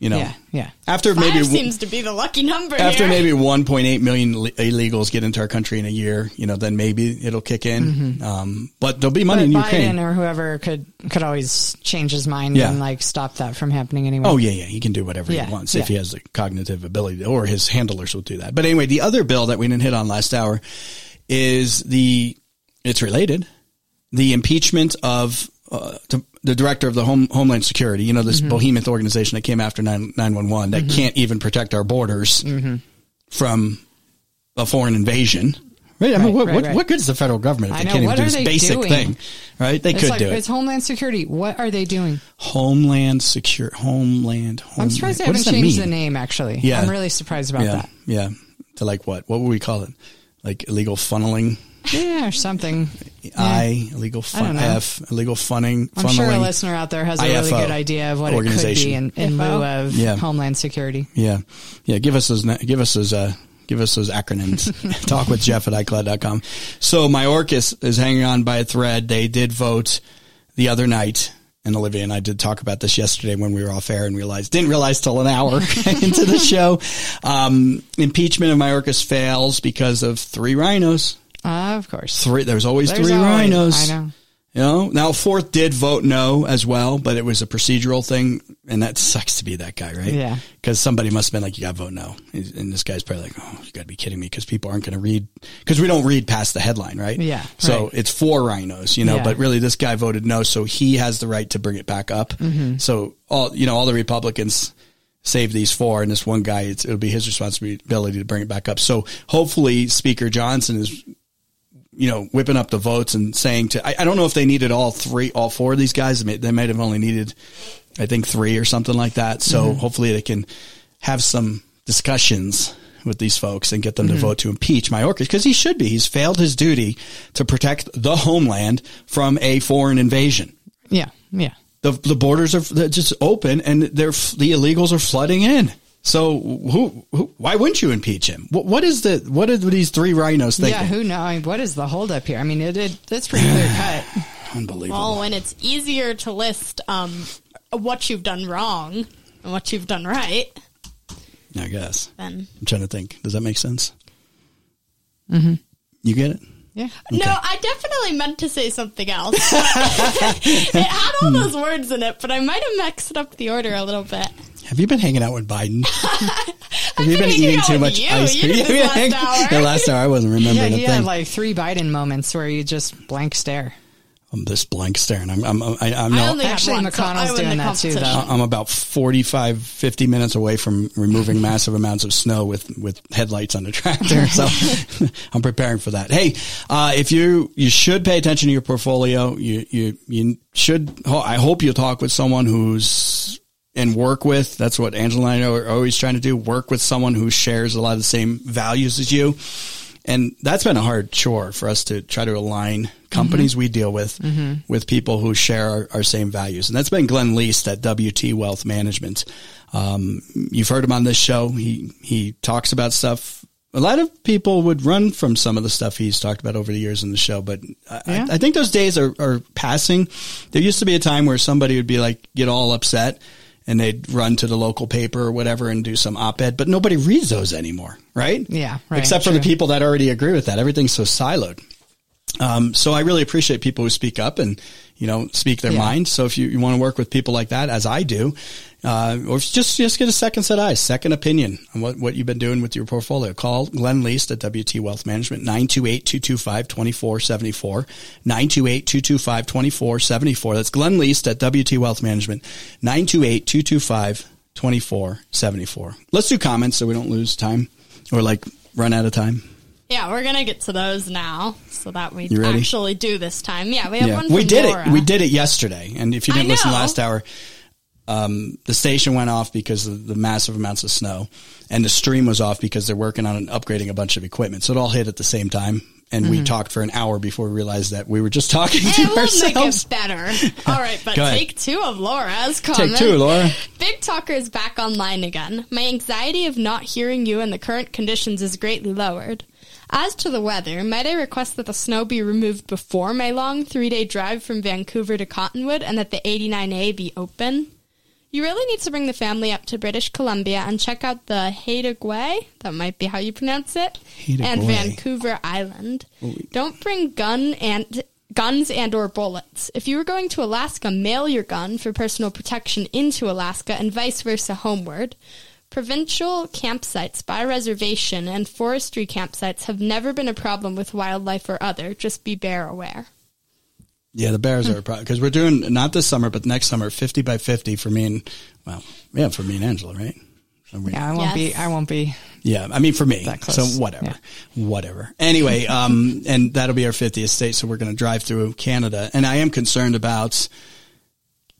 You know, Yeah, yeah. after Five maybe seems to be the lucky number. after here. maybe 1.8 million illegals get into our country in a year, you know, then maybe it'll kick in. Um, but there'll be money But in Biden Ukraine. or whoever could could always change his mind Yeah. and like stop that from happening anyway. Oh yeah, yeah, he can do whatever Yeah, he wants if he has the cognitive ability, or his handlers will do that. But anyway, the other bill that we didn't hit on last hour is the it's related the impeachment of uh, the, the director of the Home, Homeland Security. You know this Mm-hmm. behemoth organization that came after nine one one that can't even protect our borders Mm-hmm. from a foreign invasion. Right? I mean, Right, what, right, what, right. what good is the federal government if I they know. can't even do this basic doing? thing? Right? They it's could like do it. it's Homeland Security. What are they doing? Homeland Secure, Homeland. Homeland. I'm surprised they What haven't changed the name. Actually, Yeah. I'm really surprised about yeah, that. Yeah. To like what? What would we call it? Like illegal funneling? Yeah, or something. I illegal I don't fun know. F illegal funning I'm sure a listener out there has a really IFO good idea of what it could be in, in lieu of Yeah. Homeland Security. Yeah. Yeah. Give us those, na- give us those, uh, give us those acronyms. Talk with Jeff at iCloud.com. So Mayorkas is hanging on by a thread. They did vote the other night. And Olivia and I did talk about this yesterday when we were off air and realized, didn't realize till an hour into the show. Um, impeachment of Mayorkas fails because of three RINOs. Uh, of course. Three, there's always There's three always- RINOs. I know. You know, now fourth did vote no as well, but it was a procedural thing, and that sucks to be that guy, right? Yeah. Because somebody must have been like, "You got to vote no," and this guy's probably like, "Oh, you got to be kidding me," because people aren't going to read because we don't read past the headline, right? Yeah, So right. it's four RINOs, you know, Yeah. but really this guy voted no, so he has the right to bring it back up. Mm-hmm. So all you know, all the Republicans save these four, and this one guy, it's, it'll be his responsibility to bring it back up. So hopefully, Speaker Johnson is you know, whipping up the votes and saying to, I, I don't know if they needed all three, all four of these guys. They might have only needed, I think three or something like that. So Mm-hmm. hopefully they can have some discussions with these folks and get them Mm-hmm. to vote to impeach Mayorkas because he should be. He's failed his duty to protect the homeland from a foreign invasion. Yeah, yeah. The, the borders are just open and they're, the illegals are flooding in. So who, who why wouldn't you impeach him? What, what is the, what are these three RINOs thinking? Yeah, who knows? I mean, what is the holdup here? I mean, it, it it's pretty clear cut. Unbelievable. Well, when it's easier to list um, what you've done wrong and what you've done right, I guess. then I'm trying to think. Does that make sense? Mm-hmm. You get it? Yeah. no, I definitely meant to say something else. it had all hmm. those words in it, but I might have mixed up the order a little bit. Have you been hanging out with Biden? Have you been been eating too much you. ice cream? did Have you last hour. The last hour I wasn't Yeah, remembering he a thing. had like three Biden moments where you just blank stare. I'm this blank staring. I'm, I'm, I, I'm not. only Actually, one, so McConnell's I doing that too, though. I'm about 45, 50 minutes away from removing massive amounts of snow with, with headlights on the tractor. So I'm preparing for that. Hey, uh, if you, you should pay attention to your portfolio. You, you, you should, I hope you'll talk with someone who's and work with. That's what Angela and I are always trying to do. Work with someone who shares a lot of the same values as you. And that's been a hard chore for us to try to align companies we deal with with people who share our, our same values. And that's been Glenn Least at WT Wealth Management. Um, you've heard him on this show. He, he talks about stuff. A lot of people would run from some of the stuff he's talked about over the years in the show, but I, Yeah. I, I think those days are, are passing. There used to be a time where somebody would be like, get all upset and they'd run to the local paper or whatever and do some op-ed, but nobody reads those anymore, right? Yeah, right, Except for the people that already agree with that. Everything's so siloed. Um, so I really appreciate people who speak up and, you know, speak their Yeah. mind. So if you, you want to work with people like that, as I do, uh, or just, just get a second set eyes, second opinion on what, what you've been doing with your portfolio. Call Glenn Least at WT Wealth Management, 928-225-2474, 928-225-2474. That's Glenn Least at WT Wealth Management, 928-225-2474. Let's do comments so we don't lose time or like run out of time. Yeah, we're gonna get to those now, so that we actually do this time. Yeah, we have Yeah, one. we did Laura. it. We did it yesterday. And if you didn't listen last hour, um, the station went off because of the massive amounts of snow, and the stream was off because they're working on upgrading a bunch of equipment. So it all hit at the same time. and we talked for an hour before we realized that we were just talking to It will make ourselves. it better. All right, but take two of Laura's comment. Take two, Laura. Big Talker is back online again. My anxiety of not hearing you in the current conditions is greatly lowered. As to the weather, might I request that the snow be removed before my long three day drive from Vancouver to Cottonwood and that the 89A be open? You really need to bring the family up to British Columbia and check out the Haida Gwaii, that might be how you pronounce it, Haida and. Vancouver Island. Don't bring gun and guns and or bullets. If you were going to Alaska, mail your gun for personal protection into Alaska and vice versa homeward. Provincial campsites by reservation and forestry campsites have never been a problem with wildlife or other. Just be bear aware. Yeah, the bears are a problem because we're doing not this summer, but next summer, fifty by fifty for me and well, yeah, for me and Angela, right? So we- Yeah, I won't be. I won't be. Yeah, I mean for me. That close. So whatever, Yeah. whatever. Anyway, um, and that'll be our 50th state, so we're going to drive through Canada, and I am concerned about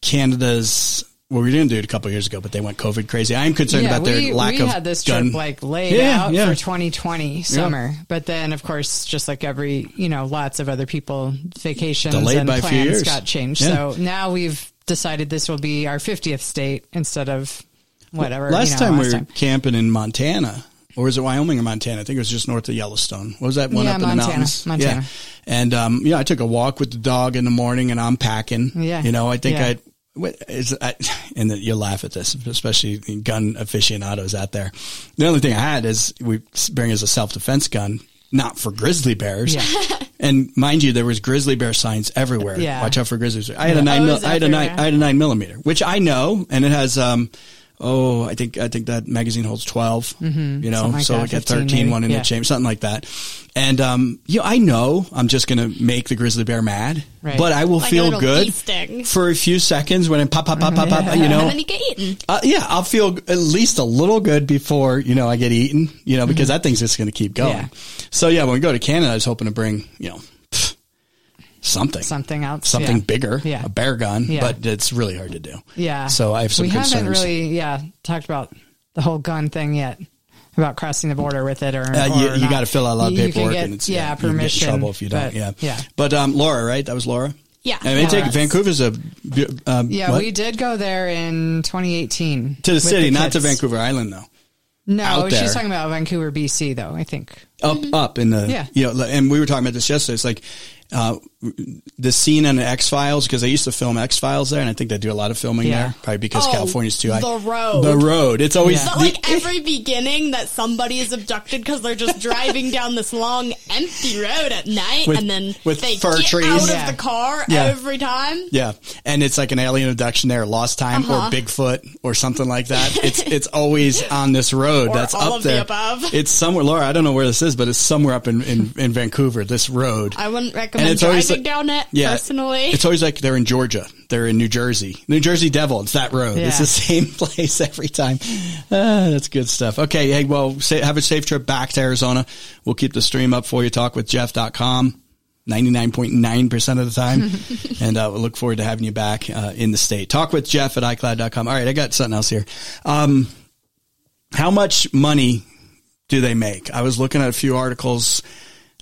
Canada's. Well, we didn't do it a couple years ago, but they went COVID crazy. I am concerned yeah, about their we, lack we of had this gun. trip like laid Yeah, out yeah. for 2020 summer, but then of course, just like every you know, lots of other people, vacations Delayed and by a few plans got changed. So now we've decided this will be our 50th state instead of whatever. Last you know, time last we were time. camping in Montana, or was it Wyoming or Montana? I think it was just north of Yellowstone. What was that one up in the Montana, mountains? Montana. Yeah. And, um, yeah, I took a walk with the dog in the morning and I'm packing. Yeah. You know, I think. I, is, I, and that you'll laugh at this, especially gun aficionados out there. The only thing I had is we bring as a self defense gun, not for grizzly bears. Yeah. And mind you, there was grizzly bear signs everywhere. Yeah. Watch out for grizzlies. I had a nine, Oh, mil, I had a nine. I had a nine millimeter, which I know, and it has, um, oh, I think, I think that magazine holds 12, you know, Mm-hmm. Something like so that, like at 15 13, maybe. one in Yeah. the chamber, something like that. And, um, you know, I know I'm just going to make the grizzly bear mad, Right. but I will Like feel good for a few seconds when it pop, pop, pop, pop, pop, you know, And then you get eaten. uh, yeah, I'll feel at least a little good before, you know, I get eaten, you know, because that thing's just going to keep going. Yeah. So yeah, when we go to Canada, I was hoping to bring, you know, pff, something, Something else, something yeah. bigger, Yeah. a bear gun, Yeah. but it's really hard to do. Yeah. So I have some we concerns. haven't really, yeah, talked about the whole gun thing yet. About crossing the border with it, or, Uh, or you, you got to fill out a lot of You- you can paperwork, get, and it's yeah, you can permission. Get in trouble if you don't. but, yeah, yeah, But um, Laura, right? That was Laura. Yeah. I mean, take was- Vancouver's a um, yeah. what? We did go there in 2018 to the with city, not to. Vancouver Island, though. No, she's talking about Vancouver, BC, though. I think. up up in the Mm-hmm. Yeah. you know and we were talking about this yesterday it's like uh the scene on X Files because I used to film X Files there and I think they do a lot of filming Yeah. there probably because Oh, California's too high the road. the road it's always Yeah. The- like every beginning that somebody is abducted because they're just driving down this long empty road at night With- and then with they fir get trees. out Yeah. of the car Yeah. every time. yeah and it's like an alien abduction there lost time Uh-huh. or Bigfoot or something like that it's it's always on this road Or that's all up of the there above. it's somewhere Laura I don't know where this is but it's somewhere up in in, in Vancouver this road I wouldn't recommend it's driving always like- down it Yeah, personally. It's always like they're in Georgia. They're in New Jersey. New Jersey Devil. It's that road. It's the same place every time. Ah, that's good stuff. Okay. Hey, well, say, have a safe trip back to Arizona. We'll keep the stream up for you. Talkwithjeff.com. 99.9% of the time. and uh, we'll look forward to having you back uh, in the state. Talk with Jeff at iCloud.com. All right. I got something else here. Um, how much money do they make? I was looking at a few articles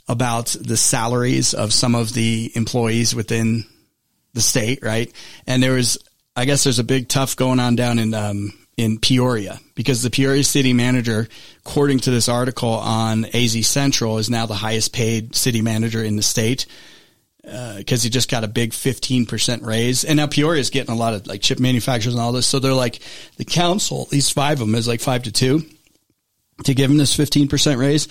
about the salaries of some of the employees within the state, right? And there was, I guess there's a big tough going on down in, um, in Peoria because the Peoria city manager, according to this article on AZ Central, is now the highest paid city manager in the state because he just got a big 15% raise. And now Peoria is getting a lot of like chip manufacturers and all this. So they're like, the council, at least five of them is like five to two to give him this 15% raise.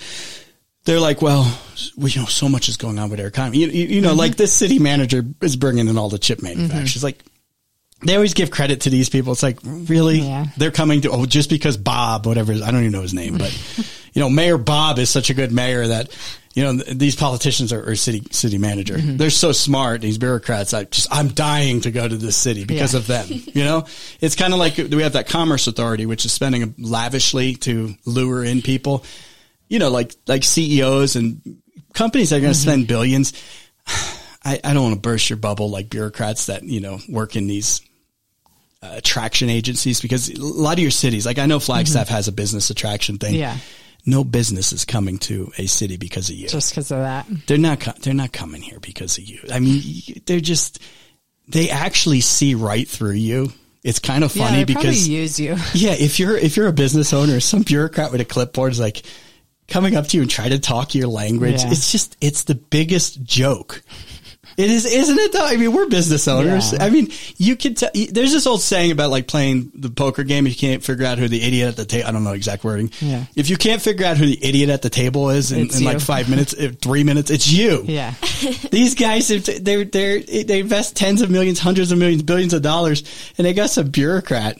They're like, well, we you know so much is going on with our economy. You, you, you know, like mm-hmm. this city manager is bringing in all the chip mm-hmm. manufacturers. Like they always give credit to these people. It's like, really? Yeah. They're coming to, oh, just because Bob, whatever, I don't even know his name, but you know, Mayor Bob is such a good mayor that, you know, these politicians are, or city, city manager. Mm-hmm. They're so smart. These bureaucrats. I just, I'm dying to go to this city because Yeah. of them. You know, it's kind of like we have that commerce authority, which is spending lavishly to lure in people, you know, like, like CEOs and companies that are going to spend billions. I, I don't want to burst your bubble like bureaucrats that, you know, work in these uh, attraction agencies because a lot of your cities, like I know Flagstaff has a business attraction thing. Yeah. no business is coming to a city because of you. Just because of that. they're not they're not coming here because of you. I mean, they're just they actually see right through you. It's kind of funny probably because use you. yeah, if you're if you're a business owner, some bureaucrat with a clipboard is like coming up to you and try to talk your language. Yeah. It's just it's the biggest joke. It is, isn't it though? I mean, we're business owners. Yeah. I mean, you can tell, there's this old saying about like playing the poker game. If You can't figure out who the idiot at the table, I don't know exact wording. Yeah. If you can't figure out who the idiot at the table is in, in like five minutes, three minutes, it's you. Yeah. These guys, they're, they're, they invest tens of millions, hundreds of millions, billions of dollars, and they got some bureaucrat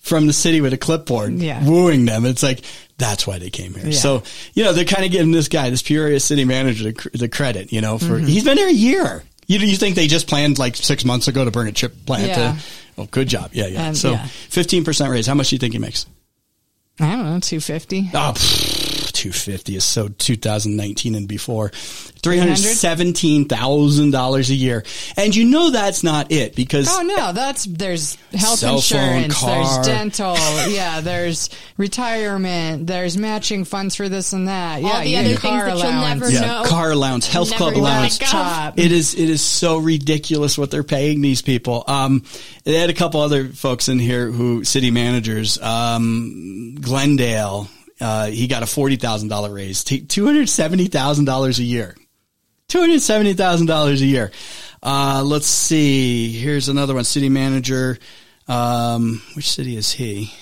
from the city with a clipboard Yeah. wooing them. It's like, that's why they came here. Yeah. So, you know, they're kind of giving this guy, this Peoria city manager, the, the credit, you know, for, Mm-hmm. he's been here a year. You, you think they just planned like six months ago to bring a chip plant Yeah. to, oh, good job. Yeah, yeah. Um, so yeah. 15% raise. How much do you think he makes? I don't know, 250. Oh, pfft, 250 is so 2019 and before. $317,000 a year. And you know that's not it because Oh no, that's there's health Cell phone, insurance, car. there's dental, yeah, there's retirement, there's matching funds for this and that. Yeah, the other things car that you'll allowance. never yeah, know. car allowance, health Never club gonna allowance. Top. It is it is so ridiculous what they're paying these people. Um, they had a couple other folks in here who city managers. Um, Glendale, uh, he got a forty thousand dollar raise, two hundred seventy thousand dollars a year. Two hundred seventy thousand dollars a year. Uh, let's see. Here's another one. City manager. Um, which city is he?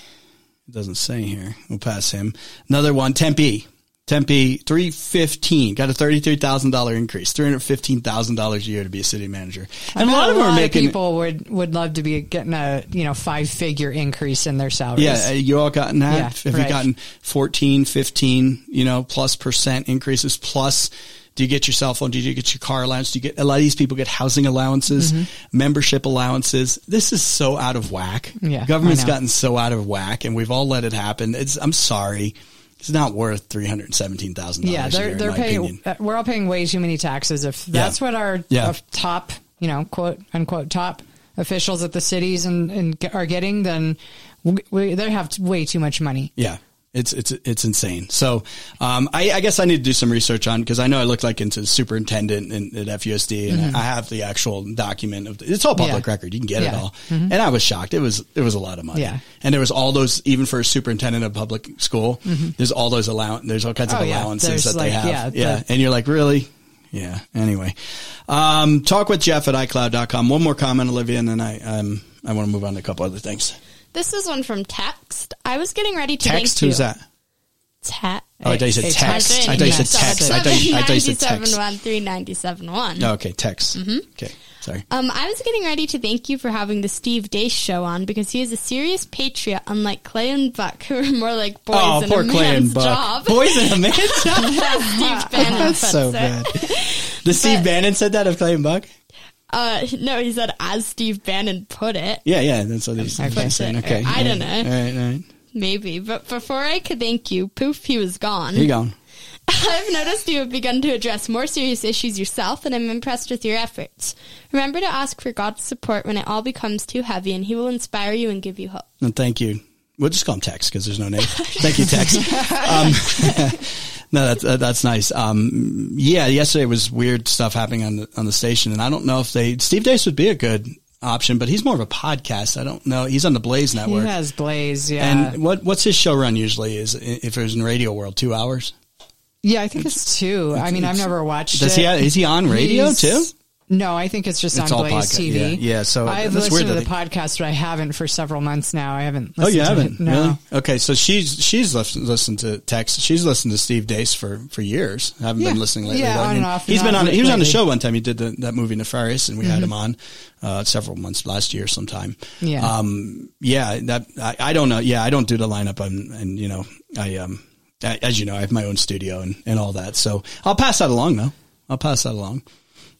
It doesn't say here. We'll pass him. Another one. Tempe. Tempe, three fifteen. Got a thirty three thousand dollar increase. Three hundred fifteen thousand dollars a year to be a city manager. And a lot of them are making. people would would love to be getting a you know five figure increase in their salaries. Yeah, uh, you all gotten that? Yeah, Have you gotten 14, 15, you know, plus percent increases? Plus, do you get your cell phone? Do you get your car allowance? Do you get, a lot of these people get housing allowances, Mm-hmm. membership allowances. This is so out of whack. Yeah, Government's gotten so out of whack and we've all let it happen. It's, I'm sorry. It's not worth $317,000 yeah, they're they're paying. opinion. uh, We're all paying way too many taxes. If that's what our Yeah. top, you know, quote unquote top officials at the cities and, and are getting, then we, we, they have way too much money. Yeah. It's it's it's insane. So um, I, I guess I need to do some research on because I know I look like into superintendent in, at FUSD and I have the actual document of the, it's all public Mm-hmm. Yeah. record. You can get it Yeah. all. And I was shocked. It was it was a lot of money. Yeah. And there was all those even for a superintendent of public school. There's all those allow there's all kinds of Mm-hmm. Oh, yeah. allowances There's that they have. yeah, Yeah. and you're like really. Yeah. Anyway, um, talk with Jeff at iCloud.com. One more comment, Olivia, and then I um, I want to move on to a couple other things. This is one from text. I was getting ready to Text. thank you. Who's that? Te- Oh, I thought you said text. text. I thought you said text. I thought you, I said text. 971 Oh, okay, text. Okay, sorry. Um, I was getting ready to thank you for having the Steve Deace show on because he is a serious patriot, unlike Clay and Buck, who are more like boys Oh, in poor a Clay and man's Buck. job. Boys in a man's job. Steve Bannon That's so bad. The Steve Bannon said that of Clay and Buck. Uh, no, he said as Steve Bannon put it. Yeah, yeah, that's what he's, Okay. saying. Okay, I don't know. All right, all right. Maybe, but before I could thank you, poof, he was gone. Here you go. I've noticed you have begun to address more serious issues yourself, and I'm impressed with your efforts. Remember to ask for God's support when it all becomes too heavy, and He will inspire you and give you hope. And thank you. We'll just call him Tex because there's no name. Thank you, Tex. Um, no, that's uh, that's nice. Um, yeah, yesterday was weird stuff happening on the on the station, and I don't know if they Steve Deace would be a good option, but he's more of a podcast. I don't know. He's on the Blaze Network. He has Blaze, yeah. And what what's his show run usually? Is if it was in Radio World, two hours? yeah, I think it's two. I mean, I've never watched Does it. he? Is he on radio He's- too? No, I think it's just It's on all Blaze podcast, TV. yeah, yeah, so I've that's listened weird to the that podcast, but I haven't for several months now. I haven't. Oh, you to haven't? It. No. Really? Okay, so she's she's listened, listened to Tex. She's listened to Steve Deace for, for years. I haven't Yeah. been listening lately. Yeah, though. I on and off and He's been on on. He was on the show one time. He did the, that movie Nefarious, and we had him on uh, several months last year sometime. Yeah. Um. Yeah. That I, I don't know. Yeah, I don't do the lineup, and and you know I um I, as you know I have my own studio and and all that. So I'll pass that along though. I'll pass that along.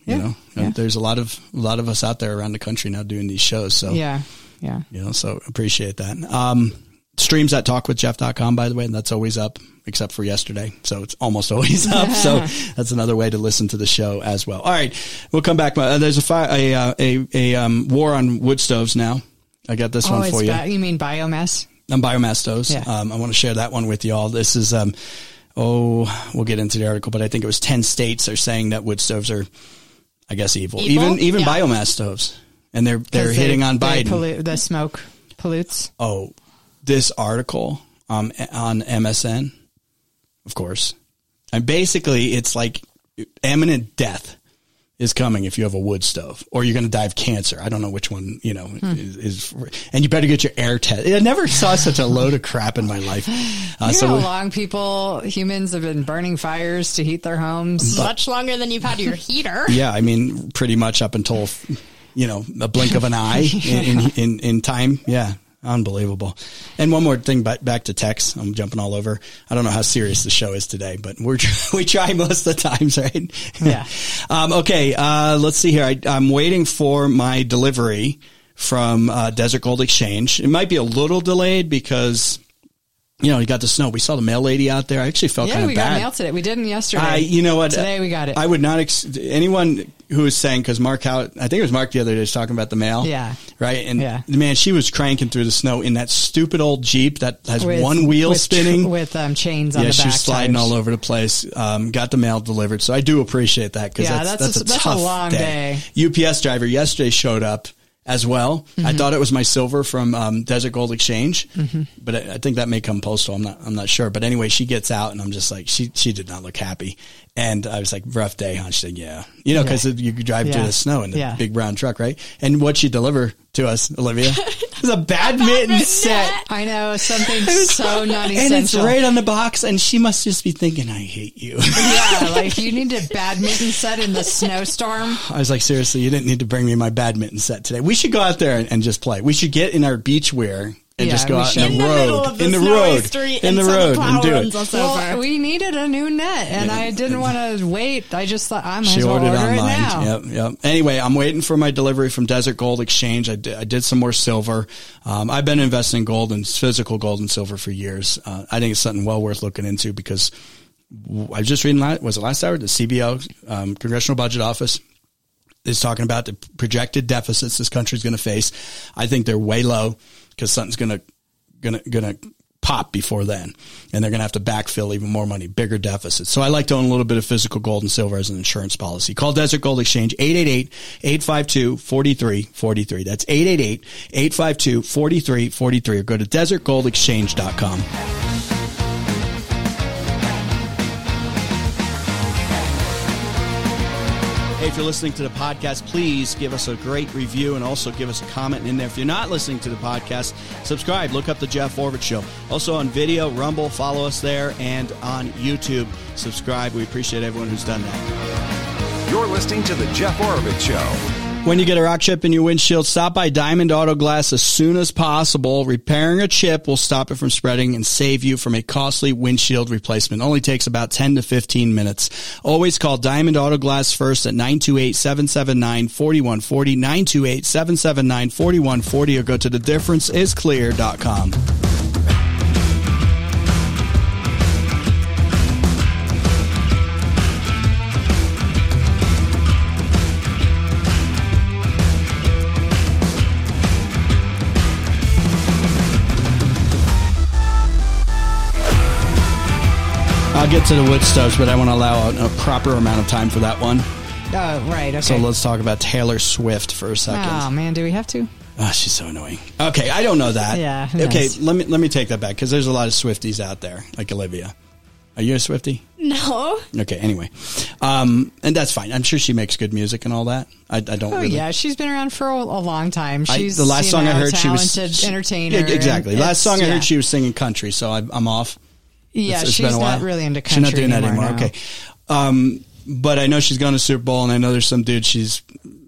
You Yeah, know, yeah. there's a lot of a lot of us out there around the country now doing these shows. So Yeah, yeah. you know, so appreciate that. Um, streams at talkwithjeff.com, by the way, and that's always up except for yesterday. So it's almost always up. so that's another way to listen to the show as well. All right. We'll come back. Uh, there's a, fi- a, uh, a, a, um, war on wood stoves now. I got this Oh, one for you. you mean biomass? on biomass stoves. Yeah. Um, I want to share that one with you all. This is, um, oh, we'll get into the article, but I think it was 10 states are saying that wood stoves are, I guess, evil. Evil? Even, even Yeah. biomass stoves. And they're, they're hitting they- on Biden. pollute- the smoke pollutes. oh, this article um, on MSN, of course. And basically, it's like imminent death is coming if you have a wood stove, or you're going to die of cancer. I don't know which one, you know, Hmm. is, is, and you better get your air test. I never saw such a load of crap in my life. Uh, You so know how long people, humans, have been burning fires to heat their homes. Much longer than you've had your heater. yeah, I mean, pretty much up until, you know, a blink of an eye in, in, in, in time. Yeah. Unbelievable. And one more thing back, back to text. I'm jumping all over. I don't know how serious the show is today, but we're, we try most of the times, right? Yeah. um, okay. Uh, let's see here. I, I'm waiting for my delivery from, uh, Desert Gold Exchange. It might be a little delayed because, you know, you got the snow. We saw the mail lady out there. I actually felt Yeah, kind of bad. Yeah, we got mail today. We didn't yesterday. I, you know what? Today we got it. I would not, ex- anyone who was saying, cause Mark How, I think it was Mark the other day was talking about the mail. Yeah. Right. And Yeah. man, she was cranking through the snow in that stupid old Jeep that has With- one wheel with spinning. with um, chains on yeah, the she was sliding tires. all over the place. Um, got the mail delivered. So I do appreciate that because Yeah, that's, that's that's, a- a, that's a tough long day. UPS driver yesterday showed up as well. Mm-hmm. I thought it was my silver from um, Desert Gold Exchange, Mm-hmm. but I, I think that may come postal. I'm not. I'm not sure. But anyway, she gets out, and I'm just like, she she did not look happy. And I was like, rough day, huh? She said, yeah, you know, because you could drive through the snow in the Yeah. big brown truck, right? And what she deliver to us, Olivia, was a badminton set. I know something so non And it's right on the box, and she must just be thinking, "I hate you." yeah, like you need a badminton set in the snowstorm. I was like, seriously, you didn't need to bring me my badminton set today. We should go out there and, and just play. We should get in our beach wear and Yeah, just go we out should. in In the the road, middle of the in the road, street in the road, and do it. Well, we needed a new net, and I didn't want to wait. I just thought I might She as well ordered order online. it now. Yep, yep. Anyway, I'm waiting for my delivery from Desert Gold Exchange. I did, I did some more silver. Um, I've been investing in gold and physical gold and silver for years. Uh, I think it's something well worth looking into because I was just reading, la- was it last hour? The CBO, um, Congressional Budget Office is talking about the projected deficits this country's going to face. I think they're way low because something's to, going to pop before then. And they're to have to backfill even more money, bigger deficits. So I like to own a little bit of physical gold and silver as an insurance policy. Call Desert Gold Exchange 888-852-4343. That's 888-852-4343 or go to desertgoldexchange.com. Hey, if you're listening to the podcast, please give us a great review and also give us a comment in there. If you're not listening to the podcast, subscribe. Look up the Jeff Oravits Show. Also on video, Rumble, follow us there, and on YouTube, subscribe. We appreciate everyone who's done that. You're listening to The Jeff Oravits Show. When you get a rock chip in your windshield, stop by Diamond Auto Glass as soon as possible. Repairing a chip will stop it from spreading and save you from a costly windshield replacement. Only takes about 10 to 15 minutes. Always call Diamond Auto Glass first at 928-779-4140, 928-779-4140 or go to thedifferenceisclear.com. I'll get to the wood stoves, but I want to allow a, a proper amount of time for that one. Oh, right. Okay. So let's talk about Taylor Swift for a second. oh man, do we have to? Oh, she's so annoying. Okay, I don't know that. Yeah, who Okay, knows? let me let me take that back because there's a lot of Swifties out there, like Olivia. Are you a Swifty? no. Okay. Anyway, um, and that's fine. I'm sure she makes good music and all that. I, I don't. Oh really, yeah, she's been around for a, a long time. I- She's the last you song I know, heard, she was talented entertainer. Yeah, exactly. last song I yeah. heard, she was singing country. So I, I'm off. Yeah, It's- it's she's been a while. not really into She's country not doing that anymore. anymore. no. Okay. Um, but I know she's going to Super Bowl, and I know there's some dude she's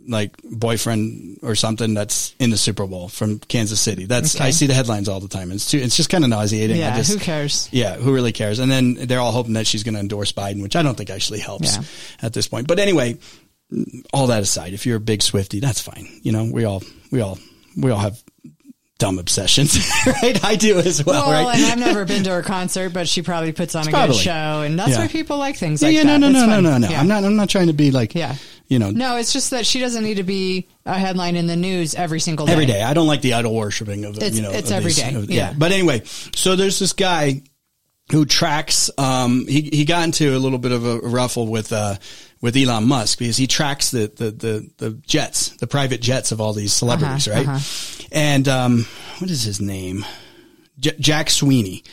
like boyfriend or something that's in the Super Bowl from Kansas City. That's Okay. I see the headlines all the time. It's too, it's just kind of nauseating. Yeah, just, who cares? Yeah, who really cares? And then they're all hoping that she's going to endorse Biden, which I don't think actually helps Yeah. at this point. But anyway, all that aside, if you're a big Swifty, that's fine. You know, we all we all we all have dumb obsessions, right? I do as well, Well, right? and I've never been to her concert, but she probably puts on a Probably. good show, and that's Yeah. why people like things Yeah, like yeah, that. no, no, It's no, no, no, no. Yeah. I'm not. I'm not trying to be like, Yeah. you know, No, it's just that she doesn't need to be a headline in the news every single day. every day. I don't like the idol worshiping of It's- you know. it's every these- day, of- yeah. But anyway, so there's this guy who tracks. Um, he he got into a little bit of a ruffle with uh with Elon Musk because he tracks the the the, the jets, the private jets of all these celebrities, Uh-huh, right? And um, what is his name? J- Jack Sweeney.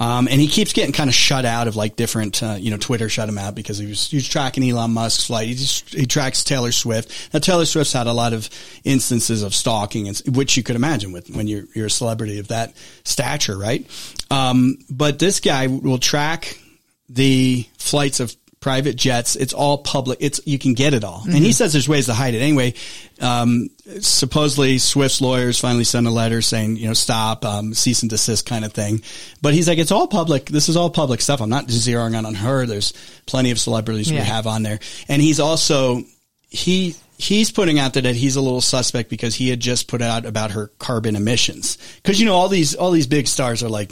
Um, and he keeps getting kind of shut out of like different, uh, you know, Twitter shut him out because he was, he was tracking Elon Musk's flight. He just, he tracks Taylor Swift. Now Taylor Swift's had a lot of instances of stalking, and, which you could imagine with when you're, you're a celebrity of that stature, right? Um, but this guy will track the flights of private jets. It's all public. It's you can get it all, and he says there's ways to hide it. Anyway, um, supposedly Swift's lawyers finally sent a letter saying you know stop, um, cease and desist kind of thing. But he's like it's all public. This is all public stuff. I'm not zeroing in on her. There's plenty of celebrities Yeah. we have on there, and he's also he. He's putting out there that he's a little suspect because he had just put out about her carbon emissions. Cause you know, all these, all these big stars are like,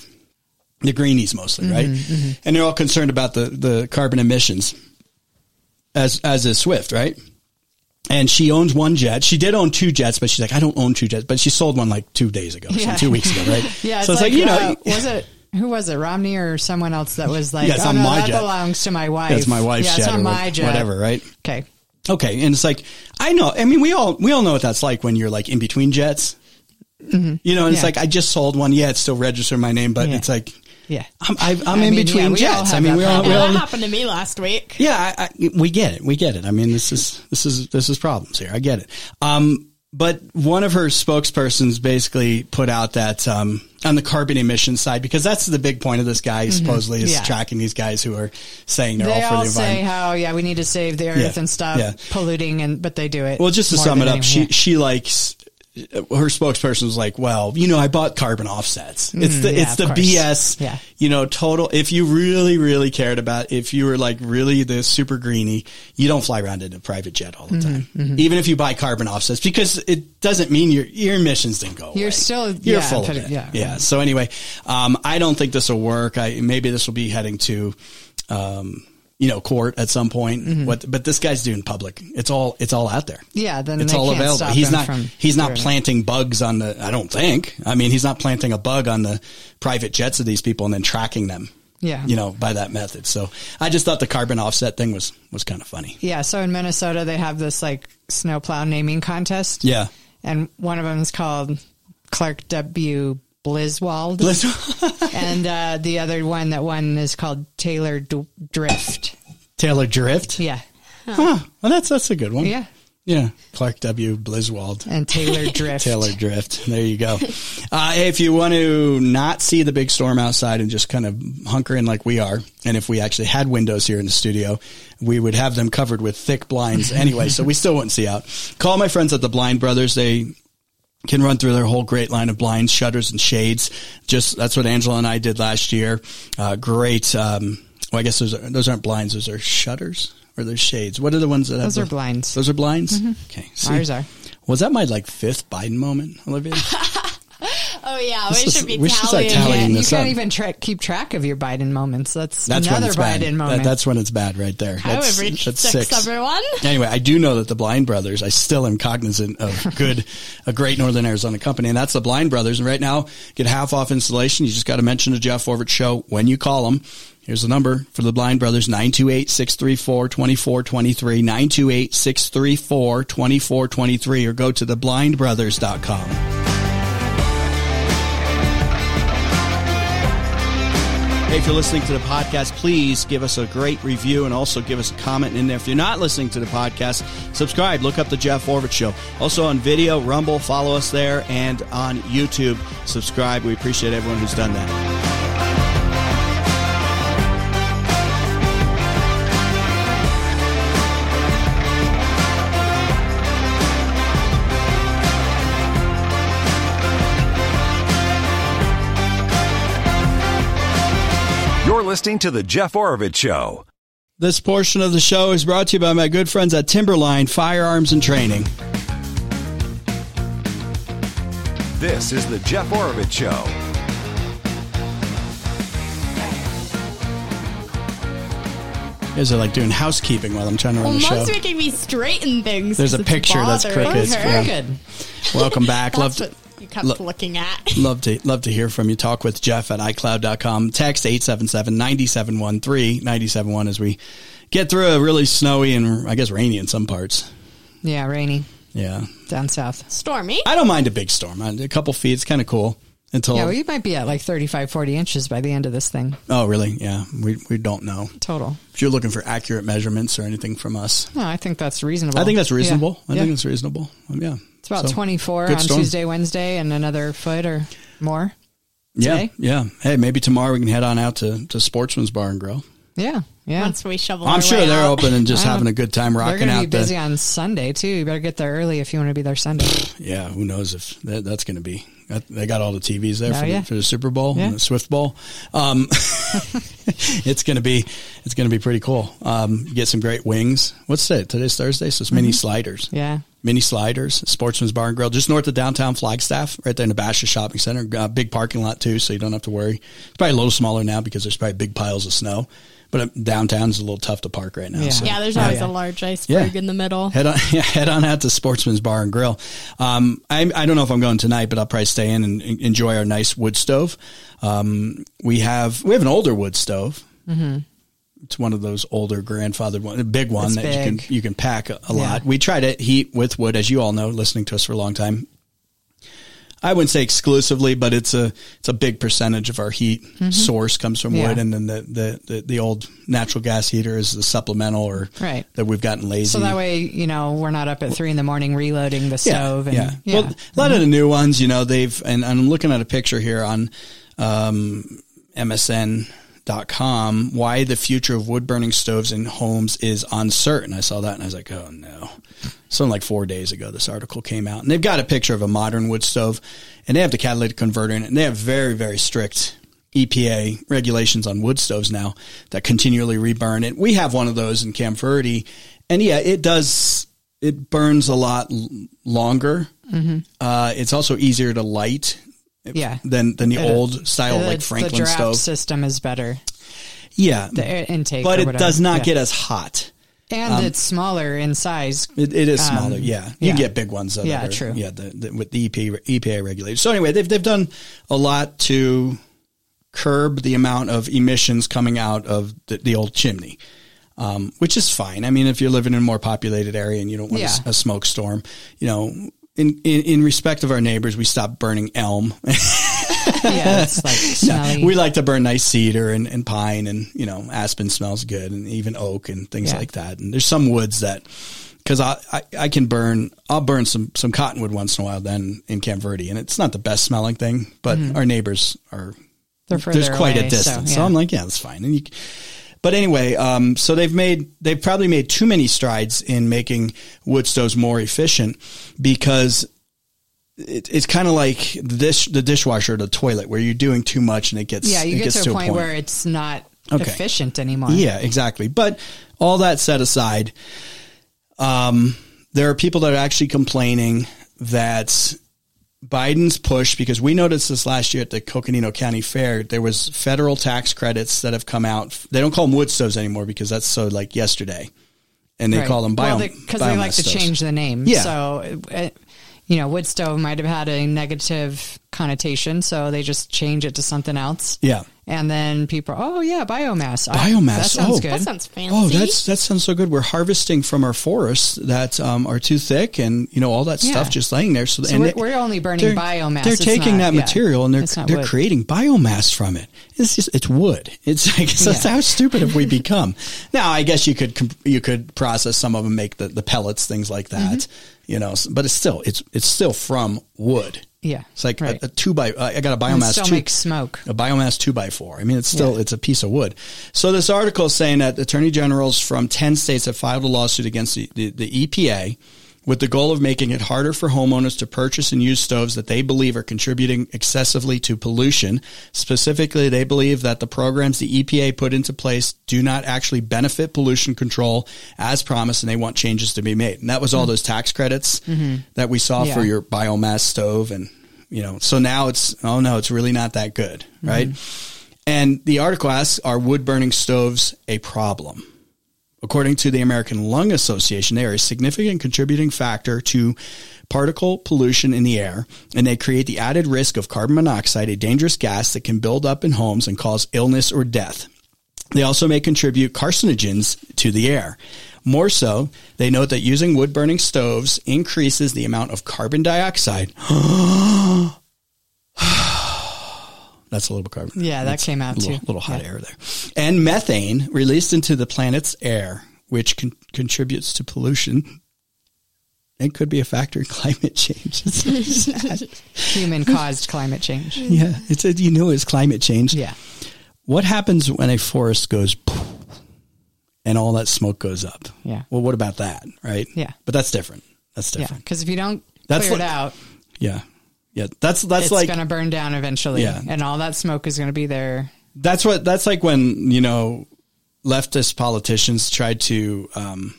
the greenies mostly, right? And they're all concerned about the, the carbon emissions as, as is Swift, right? And she owns one jet. She did own two jets, but she's like, I don't own two jets, but she sold one like two days ago, Yeah. two weeks ago, right? Yeah, So it's like, you know, uh, was it who was it, Romney or someone else that was like, Yeah, it's oh on no, my that jet. belongs to my wife. that's my wife's yeah, jet it's on my jet. whatever, right? Okay. Okay. And it's like, I know, I mean, we all, we all know what that's like when you're like in between jets. You know, and it's Mm-hmm. Like, I just sold one. Yeah, it's still registered my name, but Yeah. it's like, Yeah. I'm, I, I'm in mean, between yeah, jets. I mean, we all, problem. we Yeah, all, that happened to me last week. Yeah, I, I, we get it. We get it. I mean, this is this is this is problems here. I get it. Um, but one of her spokespersons basically put out that um, on the carbon emission side, because that's the big point of this guy supposedly is Mm-hmm. Yeah. tracking these guys who are saying they're They all for all the say environment. how yeah we need to save the earth Yeah, and stop yeah. polluting and but they do it. Well, just to sum it up, anyone. she she likes her spokesperson was like, "Well, you know, I bought carbon offsets. It's the Mm-hmm. yeah, it's the. BS. Yeah. You know, total. If you really really cared about, if you were like really the super greeny, you don't fly around in a private jet all the Mm-hmm, time, even if you buy carbon offsets, because it doesn't mean your your emissions didn't go. You're away. still- you're yeah, full of it. yeah. yeah. So anyway, um, I don't think this will work. I maybe this will be heading to. Um, you know, court at some point. Mm-hmm. What, but this guy's doing public. It's all, it's all out there Yeah, then it's all available. He's not he's not planting bugs on the I don't think. I mean, he's not planting a bug on the private jets of these people and then tracking them. Yeah. You know, by that method. So I just thought the carbon offset thing was was kind of funny. Yeah, so in Minnesota they have this like snowplow naming contest. Yeah. and one of them is called Clark W. Blizwold, and uh, the other one that won is called Taylor D- Drift. Taylor Drift. Yeah, Huh. Well, that's that's a good one. yeah, Yeah. Clark W. Blizwold. and Taylor Drift. Taylor Drift. There you go. Uh, if you want to not see the big storm outside and just kind of hunker in like we are, and if we actually had windows here in the studio, we would have them covered with thick blinds anyway, so we still wouldn't see out. Call my friends at the Blind Brothers. They can run through their whole great line of blinds, shutters, and shades. Just that's what Angela and I did last year. Uh, great. Um, well, I guess those are, those aren't blinds; those are shutters or those shades. What are the ones that have Those are the- blinds. Those are blinds. Okay, see? Ours are. Was that my like fifth Biden moment, Olivia? Oh yeah, This we should be we should start tallying. tallying you this can't up. even tra- keep track of your Biden moments. That's, That's another it's bad. Biden That- moment. that's when it's bad right there. I That's, would reach that's six, six. everyone. Anyway, I do know that the Blind Brothers, I still am cognizant of good, a great Northern Arizona company, and that's the Blind Brothers. And right now, get half off installation. You just got to mention the Jeff Oravits show when you call them. Here's the number for the Blind Brothers, 928-634-2423, 928-634-2423, or go to theblindbrothers.com. Hey, if you're listening to the podcast, please give us a great review and also give us a comment in there. If you're not listening to the podcast, subscribe. Look up the Jeff Oravits Show. Also on video, Rumble, follow us there, and on YouTube, subscribe. We appreciate everyone who's done that. Listening to The Jeff Oravits Show. This portion of the show is brought to you by my good friends at Timberline Firearms and Training. This is The Jeff Oravits Show. guys are like doing housekeeping while I'm trying to run Well, the show. mom's making me straighten things. There's a 'cause it's picture that's bothering crooked, her. yeah. Very good. Welcome back. That's love to, what you kept lo- looking at. love to love to hear from you. Talk with Jeff at iCloud.com. Text 877-9713, 971 as we get through a really snowy and I guess rainy in some parts. Yeah, rainy Yeah. down south. Stormy. I don't mind a big storm. A couple feet, it's kind of cool until, Yeah, well, you might be at like 35, 40 inches by the end of this thing oh, really? Yeah. We, we don't know. total. If you're looking for accurate measurements or anything from us, No, I think that's reasonable. I think that's reasonable. Yeah. I Yeah. think it's reasonable. Um, yeah. It's about So, 24 on storm. Tuesday, Wednesday, and another foot or more. Yeah. today. Yeah. Hey, maybe tomorrow we can head on out to, to Sportsman's Bar and Grill. Yeah, yeah. Once we shovel. I'm our sure way they're out. open and just having a good time They're rocking going to out be busy the. on Sunday too. You better get there early if you want to be there Sunday. Yeah, who knows if that, that's going to be. that- They got all the TVs there Oh, for, yeah. the, for the Super Bowl, Yeah. and the Swift Bowl. Um, it's going to be it's going to be pretty cool. Um, you get some great wings. What's today? Today's Thursday, so it's mini sliders. Mm-hmm. Yeah, Mini sliders, Sportsman's Bar and Grill, just north of downtown Flagstaff, right there in the Basha Shopping Center. Uh, big parking lot too, so you don't have to worry. It's probably a little smaller now because there's probably big piles of snow. But uh, downtown's a little tough to park right now. Yeah. so- Yeah, there's Oh, always yeah. a large iceberg in the middle. Head on, yeah, head on out to Sportsman's Bar and Grill. Um, I, I don't know if I'm going tonight, but I'll probably stay in and enjoy our nice wood stove. Um, we have we have an older wood stove. Mm-hmm. It's one of those older grandfathered one, a big one It's that you can you can pack a, a Yeah. lot. We try to heat with wood, as you all know, listening to us for a long time. I wouldn't say exclusively, but it's a it's a big percentage of our heat source comes from Mm-hmm. Yeah. wood, and then the, the, the, the old natural gas heater is the supplemental or Right. that we've gotten lazy. so that way you know we're not up at three in the morning reloading the stove. And, yeah. yeah. Well, a lot of the new ones, you know, they've, and I'm looking at a picture here on um, MSN.com, why the future of wood burning stoves in homes is uncertain. I saw that and I was like, oh no. Something like four days ago, this article came out and they've got a picture of a modern wood stove and they have the catalytic converter in it and they have very, very strict EPA regulations on wood stoves now that continually reburn it. We have one of those in Camp Verde and yeah, it does, it burns a lot longer. Uh, it's also easier to light yeah. than, than the It- old style The- like Franklin draft stove. system is better. Yeah. The air intake, but it does not Yeah. get as hot. and it's smaller in size. It, it is smaller, Um, yeah. You yeah. get big ones. That Yeah, are- true. Yeah, the, the, with the EPA, EPA regulators. So anyway, they've they've done a lot to curb the amount of emissions coming out of the, the old chimney, um, which is fine. I mean, if you're living in a more populated area and you don't want a Yeah. a, smoke storm, you know. In, in, in respect of our neighbors, we stopped burning elm. Yeah, it's like smelly. we like to burn nice cedar and, and pine and, you know, aspen smells good and even oak and things Yeah. like that. And there's some woods that, cause I, I, I can burn, I'll burn some, some cottonwood once in a while then in Camp Verde and it's not the best smelling thing, but our neighbors are, Mm-hmm. There's quite a away, so, distance. So, yeah. I'm like, yeah, that's fine. And you, but anyway, um, so they've made, they've probably made too many strides in making wood stoves more efficient because it, it's kind of like the dish, the dishwasher, or the toilet, where you're doing too much and it gets yeah, you it get gets to a point, where it's not Okay. efficient anymore. yeah, exactly. But all that set aside, um, there are people that are actually complaining that Biden's push, because we noticed this last year at the Coconino County Fair, there was federal tax credits that have come out. They don't call them wood stoves anymore because that's so like yesterday, and they Right. call them bio well, because they, like biomass to stoves. change the name. Yeah. So, uh, you know, wood stove might have had a negative connotation, so they just change it to something else. Yeah. And then people, oh yeah, biomass. I- Biomass. that sounds oh. good. That sounds fancy. Oh, that's that sounds so good. We're harvesting from our forests that um, are too thick, and you know all that Yeah. stuff just laying there. So, So and we're- they- we're only burning they're- biomass. They're It's taking not- that yeah. material and they're they're wood. creating biomass from it. It's just it's wood. It's like so Yeah. how stupid have we become? now, I guess you could comp- you could process some of them, make the, the pellets, things like that. Mm-hmm. You know, but it's still it's it's still from wood. Yeah. It's like Right. a, a two by. Uh, I got a biomass still two, makes smoke. a biomass two by four. I mean, it's still Yeah. it's a piece of wood. So this article is saying that attorney generals from ten states have filed a lawsuit against the, the, the EPA with the goal of making it harder for homeowners to purchase and use stoves that they believe are contributing excessively to pollution. Specifically, they believe that the programs the EPA put into place do not actually benefit pollution control as promised, and they want changes to be made. And that was all those tax credits that we saw for Mm-hmm. Your biomass stove and you know so now it's oh no it's really not that good right and the article asks are wood burning stoves a problem According to the American Lung Association, they are a significant contributing factor to particle pollution in the air, and they create the added risk of carbon monoxide, a dangerous gas that can build up in homes and cause illness or death. They also may contribute carcinogens to the air. More so, they note that using wood burning stoves increases the amount of carbon dioxide. That's a little carbon. Yeah, that came out a little, too. little hot Yeah. air there. And methane released into the planet's air, which con- contributes to pollution. It could be a factor in climate change. It's so sad. Human caused climate change. yeah, it's a, you know it's climate change. Yeah. What happens when a forest goes and all that smoke goes up? Yeah. Well, what about that, right? Yeah. But that's different. That's different. Yeah. Because if you don't That's clear it out, Yeah. Yeah. That's that's it's like going to burn down eventually. Yeah. And all that smoke is going to be there. that's what that's like when you know leftist politicians tried to um,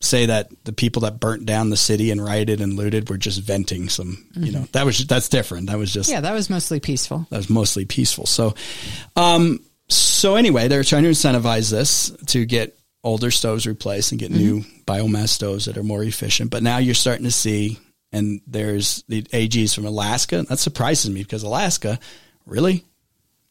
say that the people that burnt down the city and rioted and looted were just venting some. You know that was that's different. That was just Mm-hmm. Yeah, that was mostly peaceful. that was mostly peaceful. So, um, so anyway, they're trying to incentivize this to get older stoves replaced and get new biomass stoves that are more efficient. But now you're starting to see, and there's the AGs from Alaska. That surprises me because Alaska, really,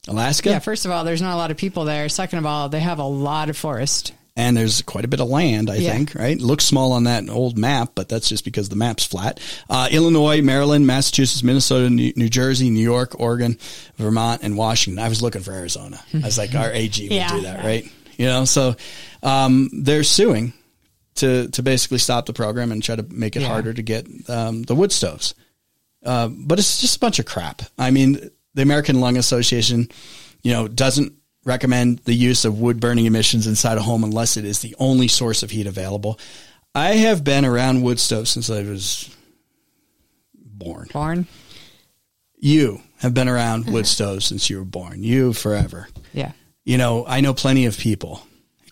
Alaska, Yeah, first of all, there's not a lot of people there. Second of all, they have a lot of forest. and there's quite a bit of land, I Yeah. think, right? It looks small on that old map, but that's just because the map's flat. Uh, Illinois, Maryland, Massachusetts, Minnesota, New, New Jersey, New York, Oregon, Vermont, and Washington. I was looking for Arizona. I was like, our AG would Yeah. do that, right? You know, so um, they're suing to to basically stop the program and try to make it Yeah. harder to get um, the wood stoves. Uh, but it's just a bunch of crap. I mean, the American Lung Association, you know, doesn't recommend the use of wood burning emissions inside a home unless it is the only source of heat available. I have been around wood stoves since I was born. Born. You have been around wood stoves since you were born. You forever. Yeah. You know, I know plenty of people.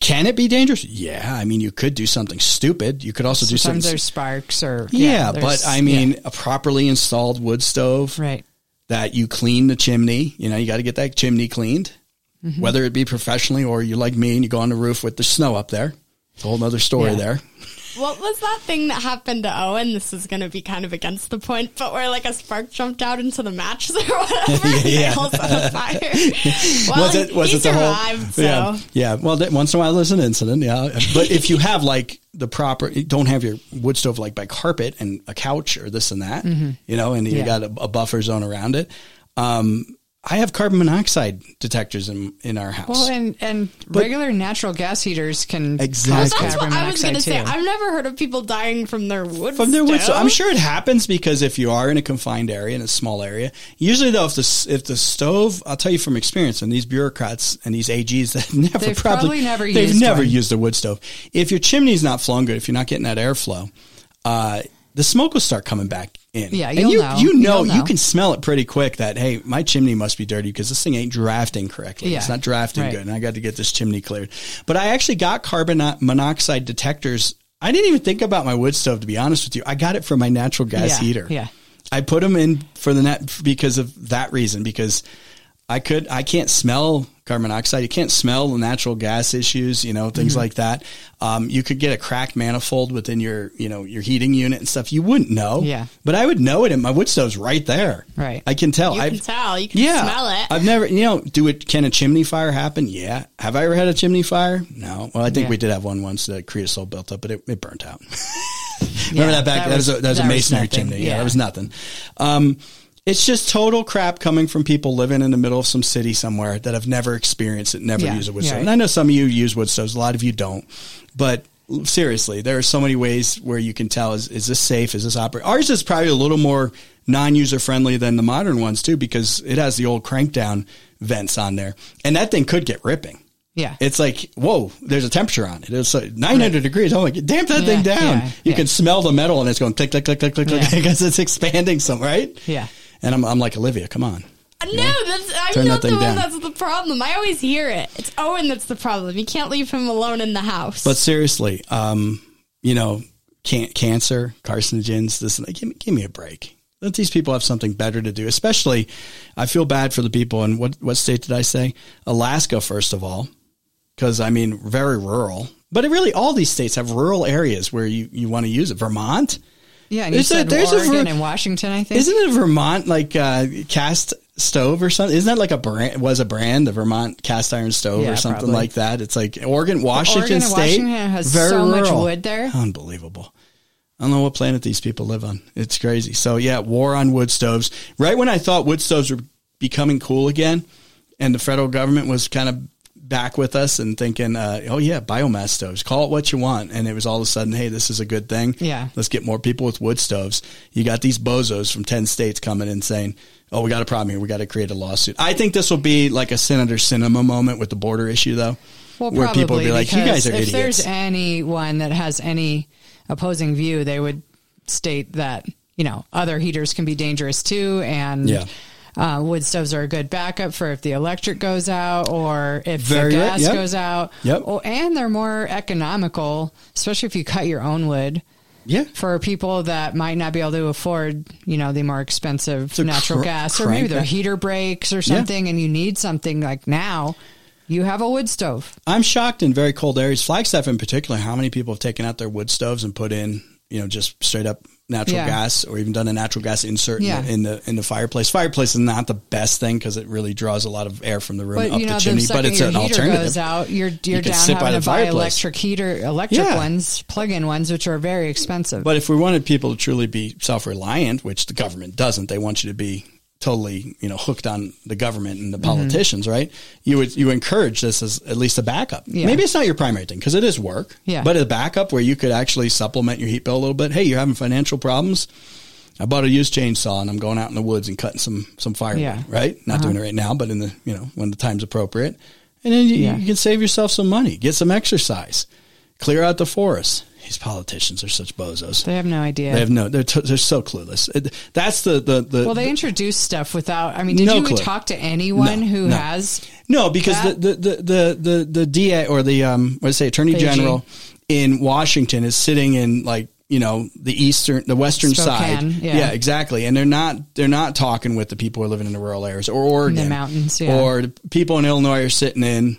Can it be dangerous? Yeah. I mean, you could do something stupid. You could also do Sometimes something. there's sparks or. yeah, there's- but I mean, yeah. a properly installed wood stove Right. that you clean the chimney. You know, you got to get that chimney cleaned, Mm-hmm. whether it be professionally or you like me and you go on the roof with the snow up there. It's a whole other story Yeah. there. What was that thing that happened to Owen? This is going to be kind of against the point, but where like a spark jumped out into the matches or whatever, Yeah. set on fire. Well, was it was it the whole survived, so. yeah yeah well once in a while there's an incident yeah but if you have like the proper don't have your wood stove like by carpet and a couch or this and that you know and you Mm-hmm. Yeah. got a, a buffer zone around it um I have carbon monoxide detectors in in our house Well, and and regular natural gas heaters can Exactly. cause That's carbon what I was going to say. I've never heard of people dying from their wood from their wood. So stove. I'm sure it happens because if you are in a confined area in a small area, usually though, if the if the stove, I'll tell you from experience, and these bureaucrats and these AGs that never They've probably, probably never they've used never one. used a wood stove. If your chimney's not flowing good, if you're not getting that airflow, uh, the smoke will start coming back in. Yeah, and you know. you know You'll you can smell it pretty quick that hey, my chimney must be dirty because this thing ain't drafting correctly. Yeah. It's not drafting Right. good, and I got to get this chimney cleared. But I actually got carbon monoxide detectors. I didn't even think about my wood stove to be honest with you. I got it from my natural gas Yeah, heater. yeah. I put them in for the net because of that reason because I could I can't smell carbon monoxide. You can't smell the natural gas issues, you know, things Mm-hmm. like that. Um, you could get a cracked manifold within your, you know, your heating unit and stuff. You wouldn't know. Yeah. But I would know it and my wood stove's right there. Right. I can tell. You I've, can tell. You can yeah. smell it. I've never, you know, do it, can a chimney fire happen? Yeah. Have I ever had a chimney fire? No. Well, I think Yeah. we did have one once that creosote built up, but it, it burnt out. Remember Yeah, that back? that That, was, was- a, that was that was masonry nothing. chimney. Yeah. Yeah. that was nothing. Um, it's just total crap coming from people living in the middle of some city somewhere that have never experienced it, never Yeah, used a wood yeah. stove. And I know some of you use wood stoves, a lot of you don't. But seriously, there are so many ways where you can tell is, is this safe? Is this operate? Ours is probably a little more non user friendly than the modern ones too, because it has the old crank down vents on there. And that thing could get ripping. Yeah. It's like, whoa, there's a temperature on it. It's like 900 degrees. I'm like, damp that Yeah, thing down. yeah, you yeah. can smell the metal and it's going click, click, click, click, click, click, because it's expanding some, right? Yeah. And I'm, I'm like, Olivia, come on. No, that's, I'm Turn not that the one down. that's the problem. I always hear it. It's Owen that's the problem. You can't leave him alone in the house. But seriously, um, you know, can- cancer, carcinogens, this, and that. Give me, give me a break. Let these people have something better to do. Especially, I feel bad for the people in what, what state did I say? Alaska, first of all, because I mean, very rural. But it really, all these states have rural areas where you, you want to use it. Vermont, Yeah, and There's a- there's a ver- and Washington, I think. isn't it Vermont like uh, cast stove or something? Isn't that like a brand? Was a brand the Vermont cast iron stove Yeah, or something probably. like that? It's like Oregon, Washington Oregon State, Washington has very so much wood there. Unbelievable. I don't know what planet these people live on. It's crazy. So yeah, war on wood stoves. Right when I thought wood stoves were becoming cool again, and the federal government was kind of back with us and thinking, uh, oh yeah, biomass stoves. Call it what you want, and it was all of a sudden, hey, this is a good thing. Yeah. let's get more people with wood stoves. You got these bozos from ten states coming in saying. Oh, we got a problem here. We got to create a lawsuit. I think this will be like a Senator Sinema moment with the border issue, though, Well, where people will be like, "You guys are if idiots." there's anyone that has any opposing view, they would state that you know other heaters can be dangerous too, and Yeah. Uh, wood stoves are a good backup for if the electric goes out or if Very the gas yep. goes out. Yep. Oh, and they're more economical, especially if you cut your own wood. yeah, For people that might not be able to afford, you know, the more expensive So natural cr- gas, or maybe their that. heater breaks or something, and you need something like now, you have a wood stove. I'm shocked in very cold areas, Flagstaff in particular, how many people have taken out their wood stoves and put in, you know, just straight up natural Yeah. gas or even done a natural gas insert Yeah. in, the, in the in the fireplace. Fireplace is not the best thing because it really draws a lot of air from the room But up you know, the chimney, but it's an alternative. goes out, you're you're can down sit by having the to buy electric heater, electric Yeah. ones, plug-in ones, which are very expensive. But if we wanted people to truly be self-reliant, which the government doesn't, they want you to be totally, you know, hooked on the government and the Mm-hmm. politicians, right? You would you encourage this as at least a backup. Yeah. Maybe it's not your primary thing because it is work. Yeah. But a backup where you could actually supplement your heat bill a little bit. Hey, you're having financial problems. I bought a used chainsaw and I'm going out in the woods and cutting some some firewood. Yeah. Right? Not doing it right now, but in the you know when the time's appropriate, and then you, Yeah. you can save yourself some money, get some exercise, clear out the forest. These politicians are such bozos. they have no idea. They have no. They're t- they're so clueless. It, that's the the the. well, they introduce stuff without. I mean, did No you clue. talk to anyone No, who no. has? no because the, that- the, the the the the DA or the um what say Attorney. General in Washington is sitting in like you know the eastern the western Spokane, side yeah. exactly and they're not they're not talking with the people who are living in the rural areas or Oregon the mountains, yeah. or the people in Illinois are sitting in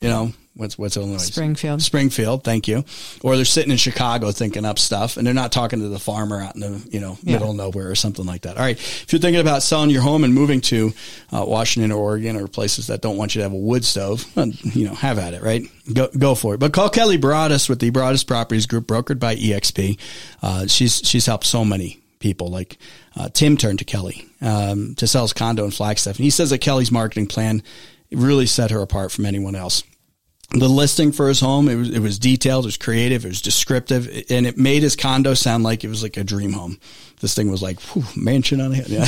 you know what's what's Illinois Springfield. Springfield, thank you. Or they're sitting in Chicago thinking up stuff and they're not talking to the farmer out in the, you know, Yeah. middle of nowhere or something like that. All right. If you're thinking about selling your home and moving to uh, Washington or Oregon or places that don't want you to have a wood stove, well, you know, have at it, right? Go, go for it. But call Kelly Broadus with the Broadus Properties Group brokered by EXP. Uh, she's, she's helped so many people like uh, Tim turned to Kelly um, to sell his condo in Flagstaff. And he says that Kelly's marketing plan really set her apart from anyone else the listing for his home it was it was detailed it was creative it was descriptive and it made his condo sound like it was like a dream home this thing was like whew, mansion on hill yeah.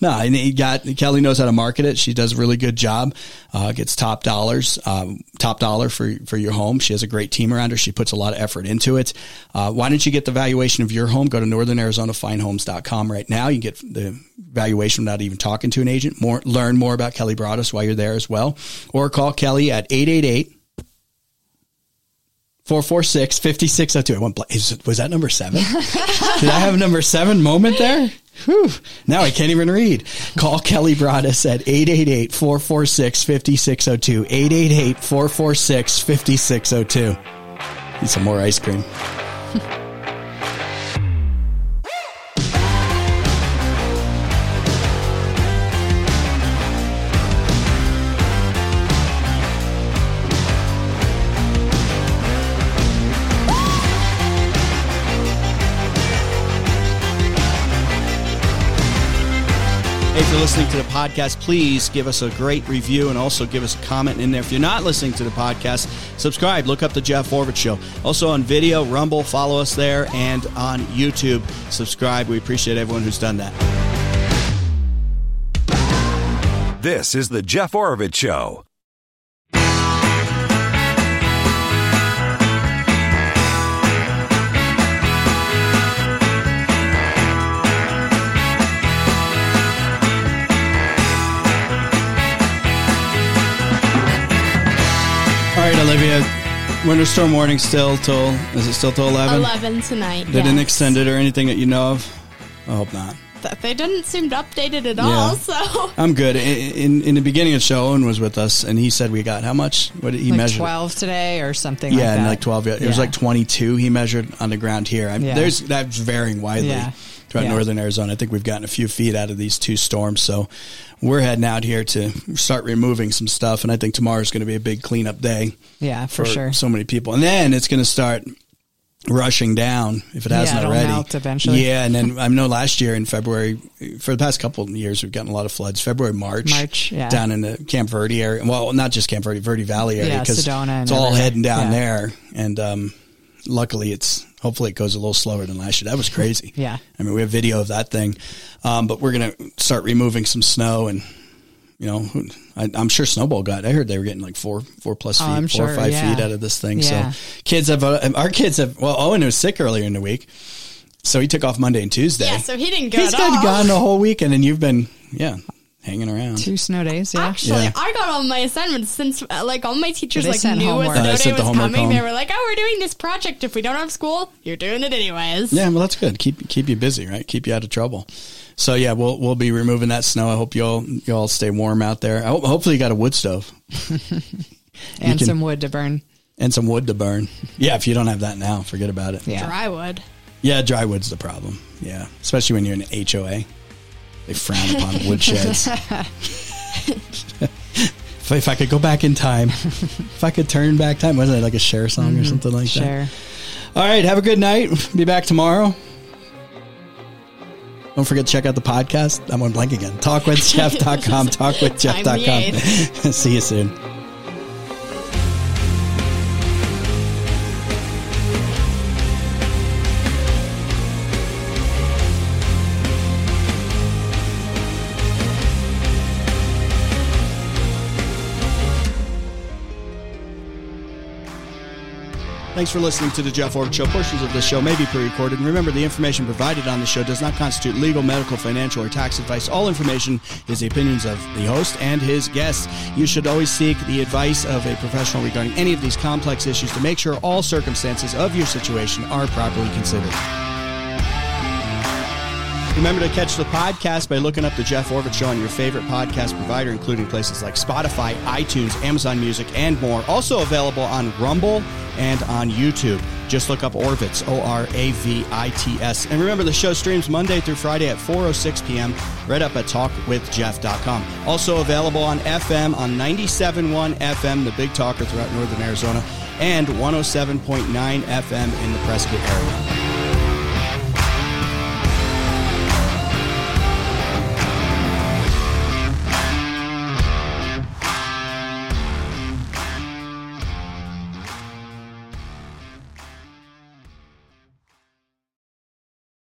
no and he got kelly knows how to market it. She does a really good job uh, gets top dollars um, top dollar for for your home. She has a great team around her. She puts a lot of effort into it. Uh, why don't you get the valuation of your home? Go to northernarizonafinehomes.com right now. You get the valuation without even talking to an agent. More learn more about kelly broadus while you're there as well. Or call kelly at 888 446 5602. I went. Is, was that number seven? Did I have a number seven moment there? Whew. Now I can't even read. Call Kelly Broadus at 888 446 5602. 888 446 5602. Need some more ice cream. if you're listening to the podcast, please give us a great review and also give us a comment in there. If you're not listening to the podcast, subscribe. Look up the Jeff Oravits Show. Also on video, Rumble, follow us there, and on YouTube, subscribe. We appreciate everyone who's done that. This is the Jeff Oravits Show. All right, Olivia. Winter storm warning still till is it still till eleven? 11 tonight. They didn't yes. extend it or anything that you know of. I hope not. that they didn't seem to update it at Yeah. all. So I'm good. In, in in the beginning of the show, Owen was with us, and he said we got how much? What did he like measure? 12 today or something Yeah, like and that. like 12. Yeah. It was like 22 he measured on the ground here. I Yeah. There's That's varying widely Yeah. Throughout Yeah. northern Arizona. I think we've gotten a few feet out of these two storms. So we're heading out here to start removing some stuff. And I think tomorrow's going to be a big cleanup day Yeah, for, sure. so many people. And then it's going to start rushing down if it hasn't Yeah, already. melt eventually. Yeah, and then I know last year in February, for the past couple of years, we've gotten a lot of floods. February, March, March, yeah. down in the Camp Verde area. Well, not just Camp Verde, Verde Valley area Yeah, because it's all everywhere. heading down there. And um, luckily, it's hopefully it goes a little slower than last year. That was crazy. Yeah. I mean, we have video of that thing, um, but we're gonna start removing some snow and. You know, I, I'm sure Snowbowl got. I heard they were getting like four, four plus Oh, feet, I'm four or five yeah. feet out of this thing. Yeah. So kids have uh, our kids have. Well, Owen was sick earlier in the week, so he took off Monday and Tuesday. yeah, so he didn't go He's at been all. gone the whole weekend, and you've been yeah hanging around. Two snow days, yeah. Actually, Yeah. I got all my assignments since uh, like all my teachers They like sent knew what homework. snow Uh, day sent the was homework coming. They were like, "Oh, we're doing this project. If we don't have school, you're doing it anyways." Yeah, well, that's good. Keep keep you busy, right? Keep you out of trouble. So yeah, we'll we'll be removing that snow. I hope you all you all stay warm out there. I hope, hopefully, you got a wood stove And can- some wood to burn. and some wood to burn. Yeah, if you don't have that now, forget about it. Yeah. Dry wood. Yeah, dry wood's the problem. Yeah, especially when you're in an HOA. They frown upon woodsheds. if, if I could go back in time, if I could turn back time, wasn't it like a Cher song or something like that? Cher. All right, have a good night. Be back tomorrow. Don't forget to check out the podcast. I'm on blank again. Talkwithjeff.com. Talkwithjeff.com. See you soon. Thanks for listening to the Jeff Oravits Show. Portions of this show may be pre-recorded. And remember, the information provided on the show does not constitute legal, medical, financial, or tax advice. All information is the opinions of the host and his guests. You should always seek the advice of a professional regarding any of these complex issues to make sure all circumstances of your situation are properly considered. Remember to catch the podcast by looking up the Jeff Oravits Show on your favorite podcast provider, including places like Spotify, iTunes, Amazon Music, and more. Also available on Rumble and on YouTube. Just look up Oravits, O R A V I T S. And remember, the show streams Monday through Friday at 4.06 p.m. right up at talkwithjeff.com. Also available on FM on 97.1 FM, the big talker throughout northern Arizona, and 107.9 FM in the Prescott area.